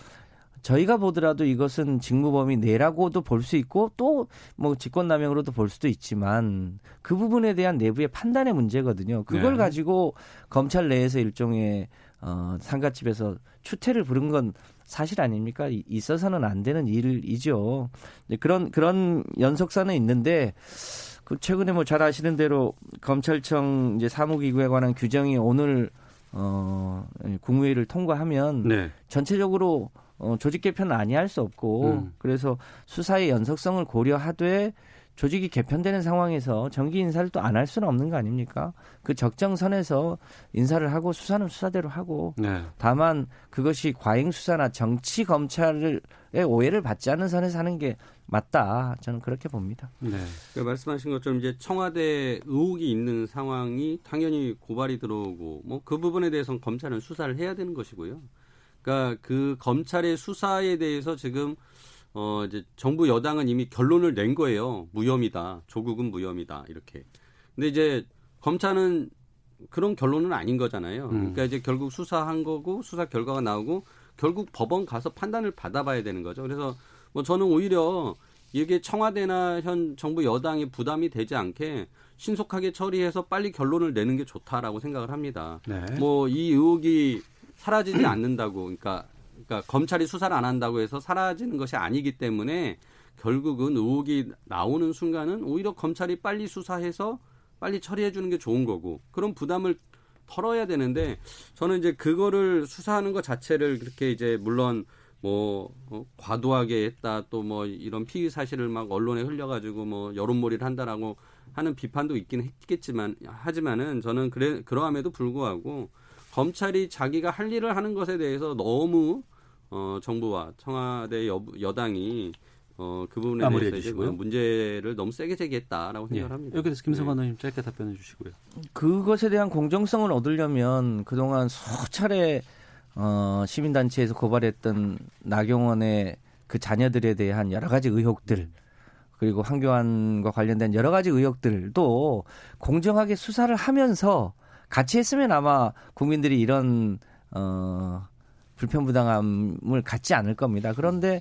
저희가 보더라도 이것은 직무범위 내라고도 볼 수 있고 또 뭐 직권남용으로도 볼 수도 있지만 그 부분에 대한 내부의 판단의 문제거든요. 그걸 네. 가지고 검찰 내에서 일종의 어, 상가집에서 추태를 부른 건 사실 아닙니까? 있어서는 안 되는 일이죠. 그런 그런 연속사는 있는데 그 최근에 뭐 잘 아시는 대로 검찰청 이제 사무기구에 관한 규정이 오늘 어 국무회의를 통과하면 네. 전체적으로 어 조직 개편은 아니할 수 없고 음. 그래서 수사의 연속성을 고려하되 조직이 개편되는 상황에서 정기 인사를 또 안 할 수는 없는 거 아닙니까? 그 적정선에서 인사를 하고 수사는 수사대로 하고 네. 다만 그것이 과잉 수사나 정치 검찰의 오해를 받지 않는 선에서 하는 게 맞다. 저는 그렇게 봅니다. 네. 그 말씀하신 것처럼 이제 청와대 의혹이 있는 상황이 당연히 고발이 들어오고 뭐 그 부분에 대해서는 검찰은 수사를 해야 되는 것이고요. 그러니까 그 검찰의 수사에 대해서 지금 어 이제 정부 여당은 이미 결론을 낸 거예요. 무혐의다. 조국은 무혐의다. 이렇게. 근데 이제 검찰은 그런 결론은 아닌 거잖아요. 음. 그러니까 이제 결국 수사한 거고 수사 결과가 나오고 결국 법원 가서 판단을 받아봐야 되는 거죠. 그래서 뭐 저는 오히려 이게 청와대나 현 정부 여당이 부담이 되지 않게 신속하게 처리해서 빨리 결론을 내는 게 좋다라고 생각을 합니다. 네. 뭐이 의혹이 사라지지 않는다고. 그러니까 그러니까 검찰이 수사를 안 한다고 해서 사라지는 것이 아니기 때문에 결국은 의혹이 나오는 순간은 오히려 검찰이 빨리 수사해서 빨리 처리해 주는 게 좋은 거고. 그런 부담을 털어야 되는데 저는 이제 그거를 수사하는 것 자체를 그렇게 이제 물론 뭐 어, 과도하게 했다 또 뭐 이런 피의 사실을 막 언론에 흘려가지고 뭐 여론몰이를 한다라고 하는 비판도 있긴 했겠지만 하지만은 저는 그래 그러함에도 불구하고 검찰이 자기가 할 일을 하는 것에 대해서 너무 어, 정부와 청와대 여, 여당이 어, 그 부분에 대해서 이제 뭐 문제를 너무 세게 제기했다라고 예. 생각합니다. 을 여기서 김성환 네. 의원님 짧게 답변해 주시고요. 그것에 대한 공정성을 얻으려면 그동안 수차례 어, 시민단체에서 고발했던 나경원의 그 자녀들에 대한 여러 가지 의혹들 그리고 황교안과 관련된 여러 가지 의혹들도 공정하게 수사를 하면서 같이 했으면 아마 국민들이 이런 어 불편부당함을 갖지 않을 겁니다. 그런데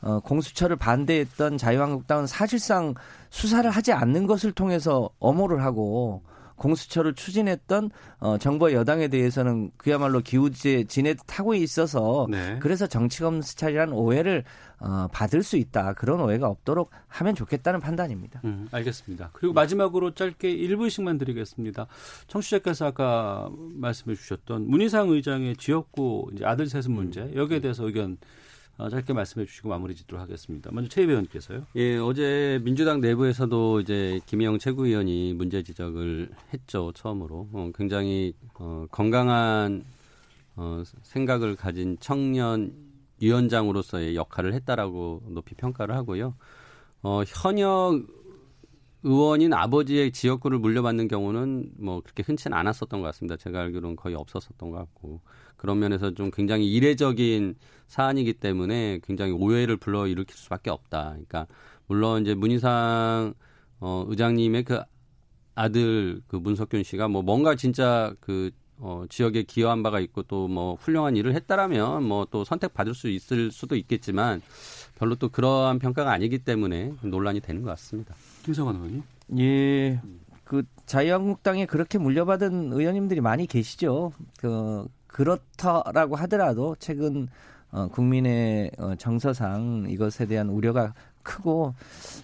어, 공수처를 반대했던 자유한국당은 사실상 수사를 하지 않는 것을 통해서 엄호를 하고 공수처를 추진했던 어, 정부 여당에 대해서는 그야말로 기우제 지내 타고 있어서 네. 그래서 정치검찰이라는 오해를 어, 받을 수 있다 그런 오해가 없도록 하면 좋겠다는 판단입니다. 음, 알겠습니다. 그리고 마지막으로 짧게 1분씩만 드리겠습니다. 청취자께서 아까 말씀해 주셨던 문희상 의장의 지역구 아들 세습 문제 여기에 대해서 의견 어, 짧게 말씀해 주시고 마무리 짓도록 하겠습니다. 먼저 최 의원께서요. 예, 어제 민주당 내부에서도 이제 김영 최고위원이 문제 지적을 했죠, 처음으로. 어, 굉장히 어, 건강한 어, 생각을 가진 청년 위원장으로서의 역할을 했다라고 높이 평가를 하고요. 어, 현역 의원인 아버지의 지역구를 물려받는 경우는 뭐 그렇게 흔치는 않았었던 것 같습니다. 제가 알기로는 거의 없었었던 것 같고 그런 면에서 좀 굉장히 이례적인 사안이기 때문에 굉장히 오해를 불러 일으킬 수밖에 없다. 그러니까 물론 이제 문희상 어, 의장님의 그 아들 그 문석균 씨가 뭐 뭔가 진짜 그 어, 지역에 기여한 바가 있고 또 뭐 훌륭한 일을 했다라면 뭐 또 선택받을 수 있을 수도 있겠지만 별로 또 그러한 평가가 아니기 때문에 논란이 되는 것 같습니다. 김성환 의원님. 예. 그 자유한국당에 그렇게 물려받은 의원님들이 많이 계시죠. 그 그렇다라고 하더라도 최근 어, 국민의 어, 정서상 이것에 대한 우려가 크고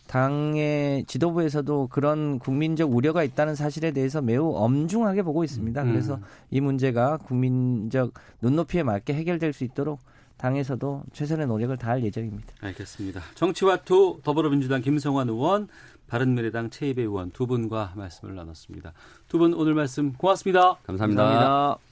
당의 지도부에서도 그런 국민적 우려가 있다는 사실에 대해서 매우 엄중하게 보고 있습니다. 음. 그래서 이 문제가 국민적 눈높이에 맞게 해결될 수 있도록 당에서도 최선의 노력을 다할 예정입니다. 알겠습니다. 정치와투 더불어민주당 김성환 의원, 바른미래당 최이배 의원 두 분과 말씀을 나눴습니다. 두 분 오늘 말씀 고맙습니다. 감사합니다. 감사합니다.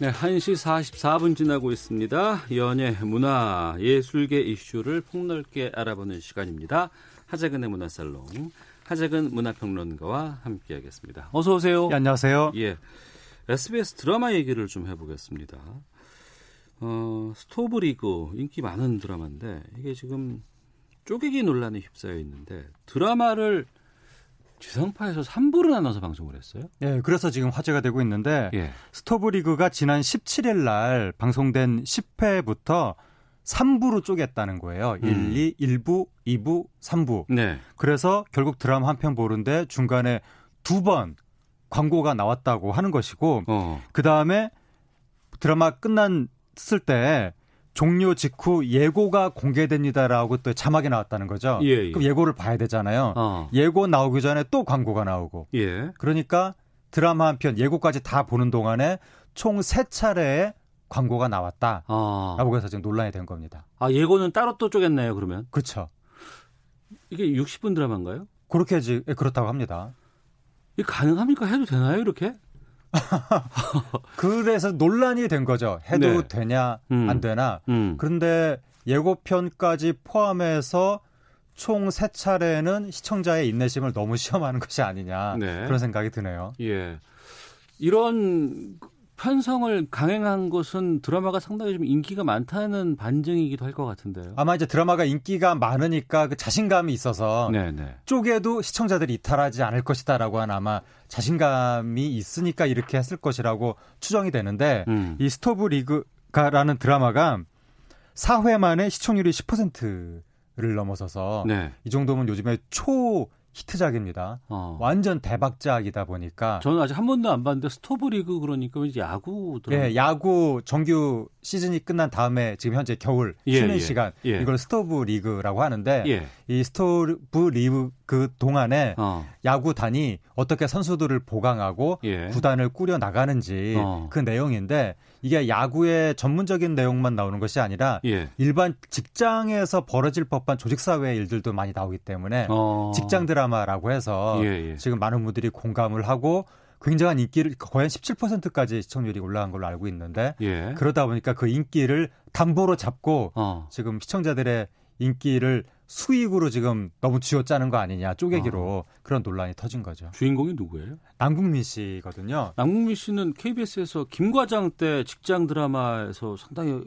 네, 1시 44분 지나고 있습니다. 연예, 문화, 예술계 이슈를 폭넓게 알아보는 시간입니다. 하재근의 문화살롱. 하재근 문화평론가와 함께하겠습니다. 어서 오세요. 예, 안녕하세요. 예, SBS 드라마 얘기를 좀 해보겠습니다. 어, 스토브 리그 인기 많은 드라마인데 이게 지금 쪼개기 논란에 휩싸여 있는데 드라마를 지상파에서 3부로 나눠서 방송을 했어요? 예, 그래서 지금 화제가 되고 있는데 예. 스토브 리그가 지난 17일 날 방송된 10회부터 3부로 쪼갰다는 거예요. 음. 1, 2, 1부, 2부, 3부. 네. 그래서 결국 드라마 한 편 보는데 중간에 두 번 광고가 나왔다고 하는 것이고 어. 그다음에 드라마 끝났을 때 종료 직후 예고가 공개됩니다라고 또 자막이 나왔다는 거죠. 예, 예. 그럼 예고를 봐야 되잖아요. 어. 예고 나오기 전에 또 광고가 나오고. 예. 그러니까 드라마 한 편 예고까지 다 보는 동안에 총 세 차례의 광고가 나왔다라고 아. 해서 지금 논란이 된 겁니다. 아, 예고는 따로 또 쪼갰나요, 그러면? 그렇죠. 이게 60분 드라마인가요? 그렇게 지 예, 그렇다고 합니다. 이게 가능합니까? 해도 되나요, 이렇게? 그래서 논란이 된 거죠. 해도 네. 되냐 음. 안 되나. 음. 그런데 예고편까지 포함해서 총 세 차례는 시청자의 인내심을 너무 시험하는 것이 아니냐 네. 그런 생각이 드네요. 예. 이런 편성을 강행한 것은 드라마가 상당히 좀 인기가 많다는 반증이기도 할 것 같은데요. 아마 이제 드라마가 인기가 많으니까 그 자신감이 있어서 네, 네. 쪼개도 시청자들이 이탈하지 않을 것이다라고 하는 아마 자신감이 있으니까 이렇게 했을 것이라고 추정이 되는데 음. 이 스토브 리그가라는 드라마가 4회 만에 시청률이 10%를 넘어서서 네. 이 정도면 요즘에 초 히트작입니다. 어. 완전 대박작이다 보니까 저는 아직 한 번도 안 봤는데 스토브 리그 그러니까 왠지 야구. 예, 야구 정규 시즌이 끝난 다음에 지금 현재 겨울 예, 쉬는 예, 시간 예. 이걸 스토브 리그라고 하는데 예. 이 스토브 리그 그 동안에 어. 야구단이 어떻게 선수들을 보강하고 예. 구단을 꾸려 나가는지 어. 그 내용인데 이게 야구의 전문적인 내용만 나오는 것이 아니라 예. 일반 직장에서 벌어질 법한 조직 사회 일들도 많이 나오기 때문에 어. 직장 드라마라고 해서 예, 예. 지금 많은 분들이 공감을 하고 굉장한 인기를 거의 한 17%까지 시청률이 올라간 걸로 알고 있는데 예. 그러다 보니까 그 인기를 담보로 잡고 어. 지금 시청자들의 인기를 수익으로 지금 너무 쥐어짜는 거 아니냐 쪼개기로 그런 논란이 터진 거죠. 주인공이 누구예요? 남궁민 씨거든요. 남궁민 씨는 KBS에서 김과장 때 직장 드라마에서 상당히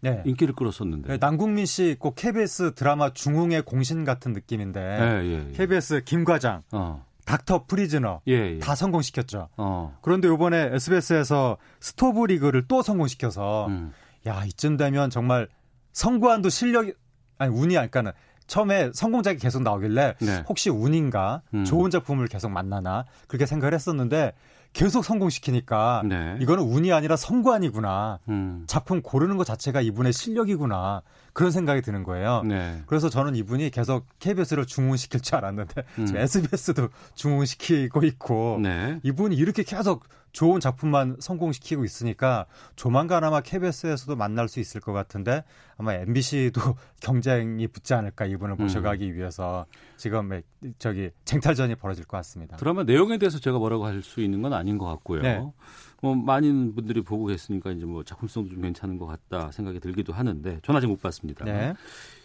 네. 인기를 끌었었는데. 네, 남궁민 씨 꼭 KBS 드라마 중흥의 공신 같은 느낌인데 예, 예, 예. KBS 김과장, 어. 닥터 프리즈너 예, 예. 다 성공시켰죠. 어. 그런데 이번에 SBS에서 스토브 리그를 또 성공시켜서 음. 야 이쯤 되면 정말 성구한도 실력이 아니 운이 아니까는 처음에 성공작이 계속 나오길래 네. 혹시 운인가 음. 좋은 작품을 계속 만나나 그렇게 생각을 했었는데 계속 성공시키니까 네. 이거는 운이 아니라 성관이구나 음. 작품 고르는 것 자체가 이분의 실력이구나 그런 생각이 드는 거예요. 네. 그래서 저는 이분이 계속 KBS를 중흥시킬 줄 알았는데 음. 지금 SBS도 중흥시키고 있고 네. 이분이 이렇게 계속 좋은 작품만 성공시키고 있으니까 조만간 아마 KBS에서도 만날 수 있을 것 같은데 아마 MBC도 경쟁이 붙지 않을까 이분을 음. 모셔가기 위해서 지금 저기 쟁탈전이 벌어질 것 같습니다. 드라마 내용에 대해서 제가 뭐라고 할 수 있는 건 아닌 것 같고요. 네. 뭐 많은 분들이 보고 계시니까 이제 뭐 작품성도 좀 괜찮은 것 같다 생각이 들기도 하는데 전 아직 못 봤습니다. 네.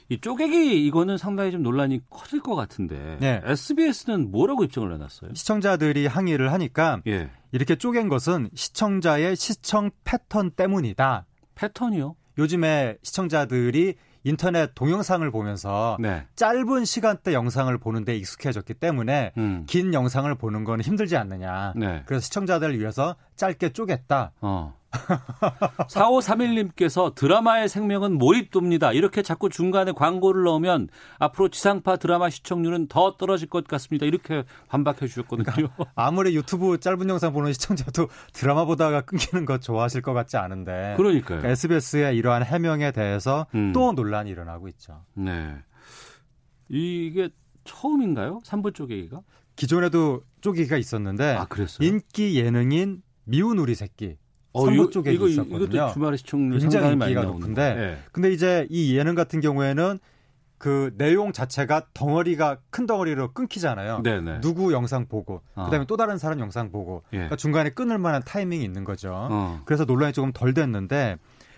이 쪼개기 이거는 상당히 좀 논란이 커질 것 같은데 네. SBS는 뭐라고 입장을 내놨어요? 시청자들이 항의를 하니까 예. 이렇게 쪼갠 것은 시청자의 시청 패턴 때문이다. 패턴이요? 요즘에 시청자들이 인터넷 동영상을 보면서 네. 짧은 시간대 영상을 보는데 익숙해졌기 때문에 음. 긴 영상을 보는 건 힘들지 않느냐. 네. 그래서 시청자들을 위해서 짧게 쪼갰다. 어. 4531님께서 드라마의 생명은 몰입도입니다. 이렇게 자꾸 중간에 광고를 넣으면 앞으로 지상파 드라마 시청률은 더 떨어질 것 같습니다. 이렇게 반박해 주셨거든요. 그러니까 아무리 유튜브 짧은 영상 보는 시청자도 드라마 보다가 끊기는 거 좋아하실 것 같지 않은데. 그러니까요. SBS의 이러한 해명에 대해서 음. 또 논란이 일어나고 있죠. 네. 이게 처음인가요? 3부 쪼개기가? 기존에도 쪼개기가 있었는데 아? 인기 예능인 미운 우리 새끼 어, 3부 이거- 쪼개기 이거- 있었거든요. 이것도 주말에 시청률 굉장히 인기가. 높은데 네. 근데 이제 이 예능 같은 경우에는 그 내용 자체가 덩어리가 큰 덩어리로 끊기잖아요. 네네. 누구 영상 보고 어. 그다음에 또 다른 사람 영상 보고 예. 그러니까 중간에 끊을 만한 타이밍이 있는 거죠. 어. 그래서 논란이 조금 덜 됐는데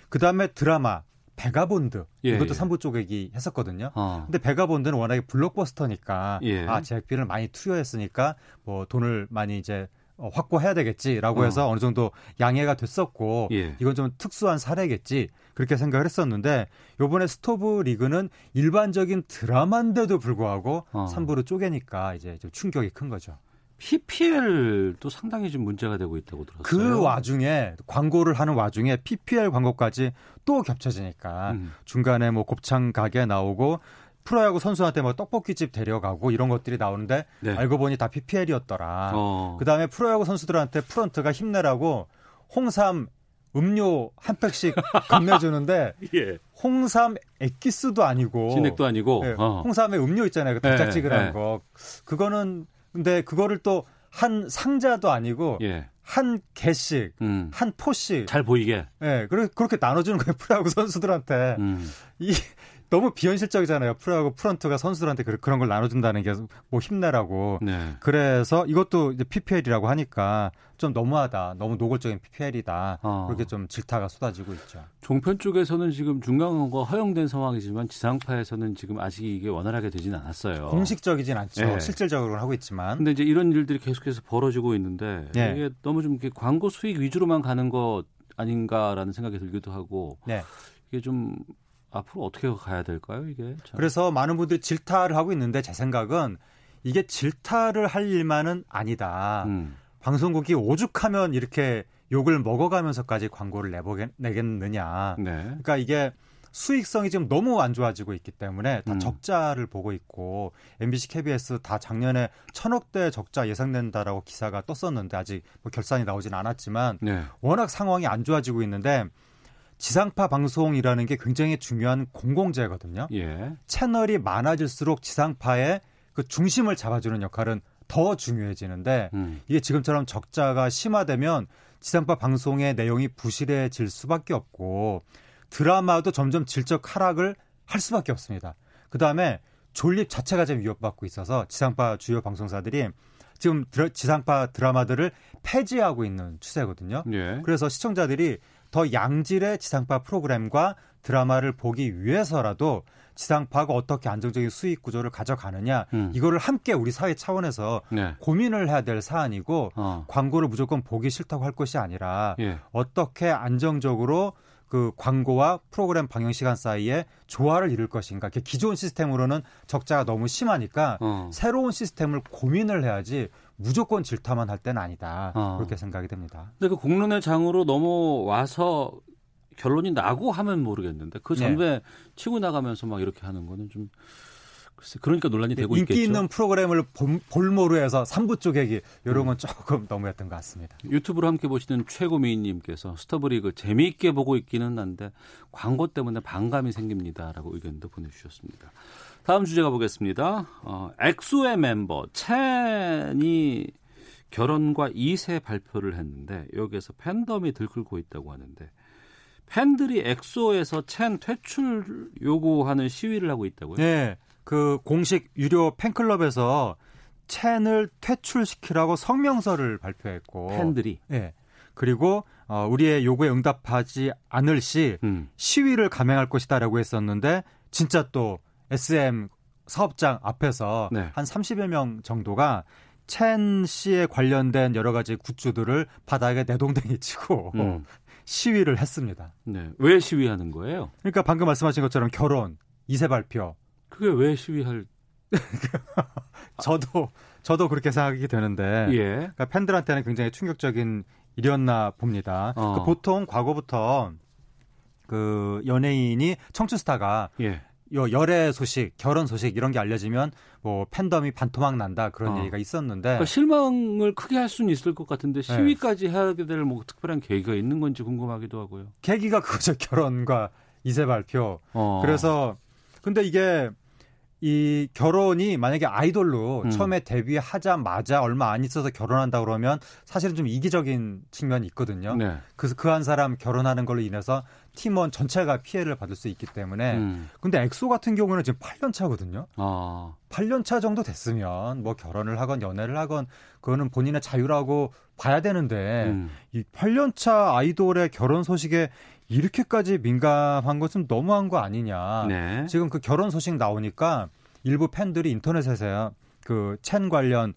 그다음에 드라마 베가본드 예, 이것도 예. 삼 3부 쪼개기 했었거든요. 어. 근데 베가본드는 워낙에 블록버스터니까 예. 아 제작비를 많이 투여했으니까 뭐 돈을 많이 이제 어, 확보해야 되겠지라고 어. 해서 어느 정도 양해가 됐었고 예. 이건 좀 특수한 사례겠지 그렇게 생각을 했었는데 요번에 스토브 리그는 일반적인 드라마인데도 불구하고 어. 삼 3부로 쪼개니까 이제 좀 충격이 큰 거죠. PPL도 상당히 좀 문제가 되고 있다고 들었어요. 그 와중에 광고를 하는 와중에 PPL 광고까지 또 겹쳐지니까 음. 중간에 뭐 곱창 가게 나오고 프로야구 선수한테 뭐 떡볶이집 데려가고 이런 것들이 나오는데 네. 알고 보니 다 PPL이었더라. 어. 그다음에 프로야구 선수들한테 프런트가 힘내라고 홍삼 음료 한 팩씩 건네주는데 예. 홍삼 액기스도 아니고 진액도 아니고 예, 어. 홍삼의 음료 있잖아요. 그 예, 달짝지근한 예. 거. 그거는 근데 그거를 또 한 상자도 아니고 예. 한 개씩 음. 한 포씩 잘 보이게. 예, 그렇게 그렇게 나눠주는 거예요 프로야구 선수들한테 음. 이 너무 비현실적이잖아요 프로야구 프런트가 선수들한테 그- 그런 걸 나눠준다는 게 뭐 힘내라고 네. 그래서 이것도 이제 PPL이라고 하니까 좀 너무하다 너무 노골적인 PPL이다 어. 그렇게 좀 질타가 쏟아지고 있죠. 종편 쪽에서는 지금 중간광고가 허용된 상황이지만 지상파에서는 지금 아직 이게 원활하게 되진 않았어요. 공식적이진 않죠. 예. 실질적으로는 하고 있지만 근데 이제 이런 일들이 계속해서 벌어지고 있는데 네. 이게 너무 좀 이렇게 광고 수익 위주로만 가는 것 아닌가라는 생각이 들기도 하고 네. 이게 좀 앞으로 어떻게 가야 될까요? 이게 참. 그래서 많은 분들이 질타를 하고 있는데 제 생각은 이게 질타를 할 일만은 아니다. 음. 방송국이 오죽하면 이렇게 욕을 먹어가면서까지 광고를 내보겠, 내겠느냐. 네. 그러니까 이게 수익성이 지금 너무 안 좋아지고 있기 때문에 다 음. 적자를 보고 있고 MBC, KBS 다 작년에 천억대 적자 예상된다라고 기사가 떴었는데 아직 뭐 결산이 나오진 않았지만 네. 워낙 상황이 안 좋아지고 있는데 지상파 방송이라는 게 굉장히 중요한 공공재거든요. 예. 채널이 많아질수록 지상파의 그 중심을 잡아주는 역할은 더 중요해지는데 음. 이게 지금처럼 적자가 심화되면 지상파 방송의 내용이 부실해질 수밖에 없고 드라마도 점점 질적 하락을 할 수밖에 없습니다. 그 다음에 존립 자체가 좀 위협받고 있어서 지상파 주요 방송사들이 지금 드라- 지상파 드라마들을 폐지하고 있는 추세거든요. 예. 그래서 시청자들이 더 양질의 지상파 프로그램과 드라마를 보기 위해서라도 지상파가 어떻게 안정적인 수익 구조를 가져가느냐 음. 이거를 함께 우리 사회 차원에서 네. 고민을 해야 될 사안이고 어. 광고를 무조건 보기 싫다고 할 것이 아니라 예. 어떻게 안정적으로 그 광고와 프로그램 방영 시간 사이에 조화를 이룰 것인가. 기존 시스템으로는 적자가 너무 심하니까 어. 새로운 시스템을 고민을 해야지 무조건 질타만 할 때는 아니다. 어. 그렇게 생각이 됩니다. 근데 그 공론의 장으로 넘어와서 결론이 나고 하면 모르겠는데 그 전에 치고 나가면서 막 이렇게 하는 거는 좀 글쎄 그러니까 논란이 되고 인기 있겠죠. 있는 프로그램을 볼- 볼모로 해서 삼부 쪼개기 이런 건 조금 너무했던 것 같습니다. 유튜브로 함께 보시는 최고미인님께서 스토브리그 재미있게 보고 있기는 한데 광고 때문에 반감이 생깁니다라고 의견도 보내주셨습니다. 다음 주제 가 보겠습니다. 어, 엑소의 멤버 첸이 결혼과 2세 발표를 했는데 여기에서 팬덤이 들끓고 있다고 하는데 팬들이 엑소에서 첸 퇴출 요구하는 시위를 하고 있다고요? 네, 그 공식 유료 팬클럽에서 첸을 퇴출시키라고 성명서를 발표했고 팬들이 네. 그리고 어, 우리의 요구에 응답하지 않을 시 음. 시위를 감행할 것이다라고 했었는데 진짜 또 SM 사업장 앞에서 네. 한 30여 명 정도가 첸 씨에 관련된 여러 가지 굿즈들을 바닥에 내동댕이 치고 음. 시위를 했습니다. 네. 왜 시위하는 거예요? 그러니까 방금 말씀하신 것처럼 결혼, 이세 발표. 그게 왜 시위할 저도 저도 그렇게 생각이 되는데 예. 그러니까 팬들한테는 굉장히 충격적인 일이었나 봅니다. 어. 그러니까 보통 과거부터 그 연예인이 청춘 스타가 예. 요 열애 소식, 결혼 소식 이런 게 알려지면 뭐 팬덤이 반토막 난다 그런 어. 얘기가 있었는데 그러니까 실망을 크게 할 수는 있을 것 같은데 네. 시위까지 하게 될 뭐 특별한 계기가 있는 건지 궁금하기도 하고요. 계기가 그거죠 결혼과 이세 발표. 어. 그래서 근데 이게 이 결혼이 만약에 아이돌로 음. 처음에 데뷔하자마자 얼마 안 있어서 결혼한다 그러면 사실은 좀 이기적인 측면이 있거든요. 네. 그래서 그 한 사람 결혼하는 걸로 인해서 팀원 전체가 피해를 받을 수 있기 때문에 음. 근데 엑소 같은 경우는 지금 8년 차거든요. 아. 8년 차 정도 됐으면 뭐 결혼을 하건 연애를 하건 그거는 본인의 자유라고 봐야 되는데 음. 이 8년 차 아이돌의 결혼 소식에 이렇게까지 민감한 것은 너무한 거 아니냐. 네. 지금 그 결혼 소식 나오니까 일부 팬들이 인터넷에서요. 그 첸 관련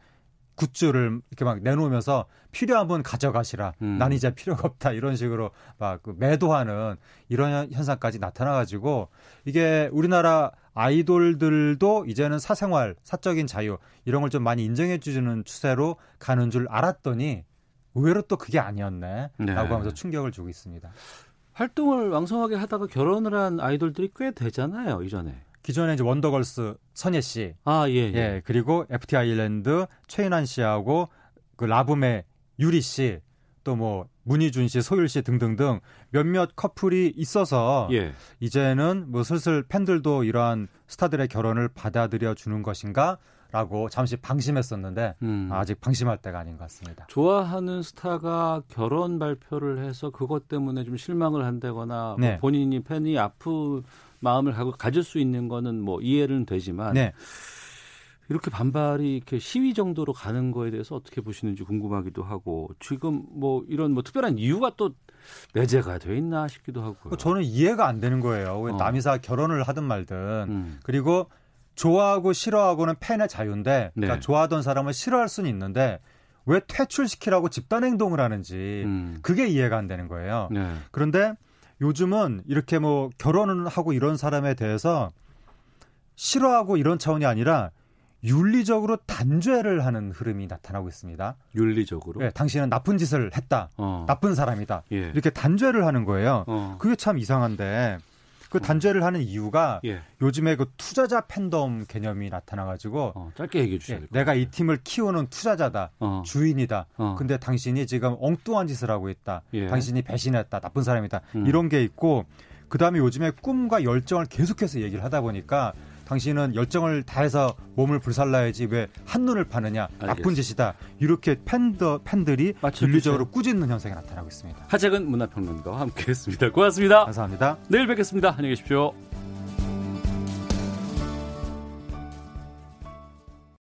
굿즈를 이렇게 막 내놓으면서 필요한 분 가져가시라. 음. 난 이제 필요가 없다. 이런 식으로 막그 매도하는 이런 현상까지 나타나가지고 이게 우리나라 아이돌들도 이제는 사생활, 사적인 자유 이런 걸 좀 많이 인정해주는 추세로 가는 줄 알았더니 의외로 또 그게 아니었네. 네. 라고 하면서 충격을 주고 있습니다. 활동을 왕성하게 하다가 결혼을 한 아이돌들이 꽤 되잖아요, 이전에. 기존에 이제 원더걸스 선예 씨, 아, 예, 예. 예, 그리고 FT 아일랜드 최인환 씨하고 그 라붐의 유리 씨, 또 뭐 문희준 씨, 소율 씨 등등등 몇몇 커플이 있어서 예. 이제는 뭐 슬슬 팬들도 이러한 스타들의 결혼을 받아들여 주는 것인가? 라고 잠시 방심했었는데 음. 아직 방심할 때가 아닌 것 같습니다. 좋아하는 스타가 결혼 발표를 해서 그것 때문에 좀 실망을 한다거나 뭐 네. 본인이 팬이 아픈 마음을 가고 가질 수 있는 거는 뭐 이해는 되지만 네. 이렇게 반발이 이렇게 시위 정도로 가는 거에 대해서 어떻게 보시는지 궁금하기도 하고 지금 뭐 이런 뭐 특별한 이유가 또 내재가 돼 있나 싶기도 하고요. 저는 이해가 안 되는 거예요. 왜 어. 남이사 결혼을 하든 말든 음. 그리고 좋아하고 싫어하고는 팬의 자유인데 그러니까 네. 좋아하던 사람을 싫어할 수는 있는데 왜 퇴출시키라고 집단 행동을 하는지 음. 그게 이해가 안 되는 거예요. 네. 그런데 요즘은 이렇게 뭐 결혼을 하고 이런 사람에 대해서 싫어하고 이런 차원이 아니라 윤리적으로 단죄를 하는 흐름이 나타나고 있습니다. 윤리적으로. 네, 당신은 나쁜 짓을 했다. 어. 나쁜 사람이다. 예. 이렇게 단죄를 하는 거예요. 어. 그게 참 이상한데 그 단죄를 하는 이유가 예. 요즘에 그 투자자 팬덤 개념이 나타나가지고 어, 짧게 얘기해 주셔야 예, 될것 내가. 이 팀을 키우는 투자자다, 어. 주인이다. 어. 근데 당신이 지금 엉뚱한 짓을 하고 있다. 예. 당신이 배신했다, 나쁜 사람이다. 음. 이런 게 있고 그 다음에 요즘에 꿈과 열정을 계속해서 얘기를 하다 보니까 당신은 열정을 다해서 몸을 불살라야지 왜 한눈을 파느냐 나쁜 알겠습니다. 짓이다 이렇게 팬더, 팬들이 맞춰주세요. 윤리적으로 꾸짖는 현상이 나타나고 있습니다. 하재근 문화평론가와 함께했습니다. 고맙습니다. 감사합니다. 내일 뵙겠습니다. 안녕히 계십시오.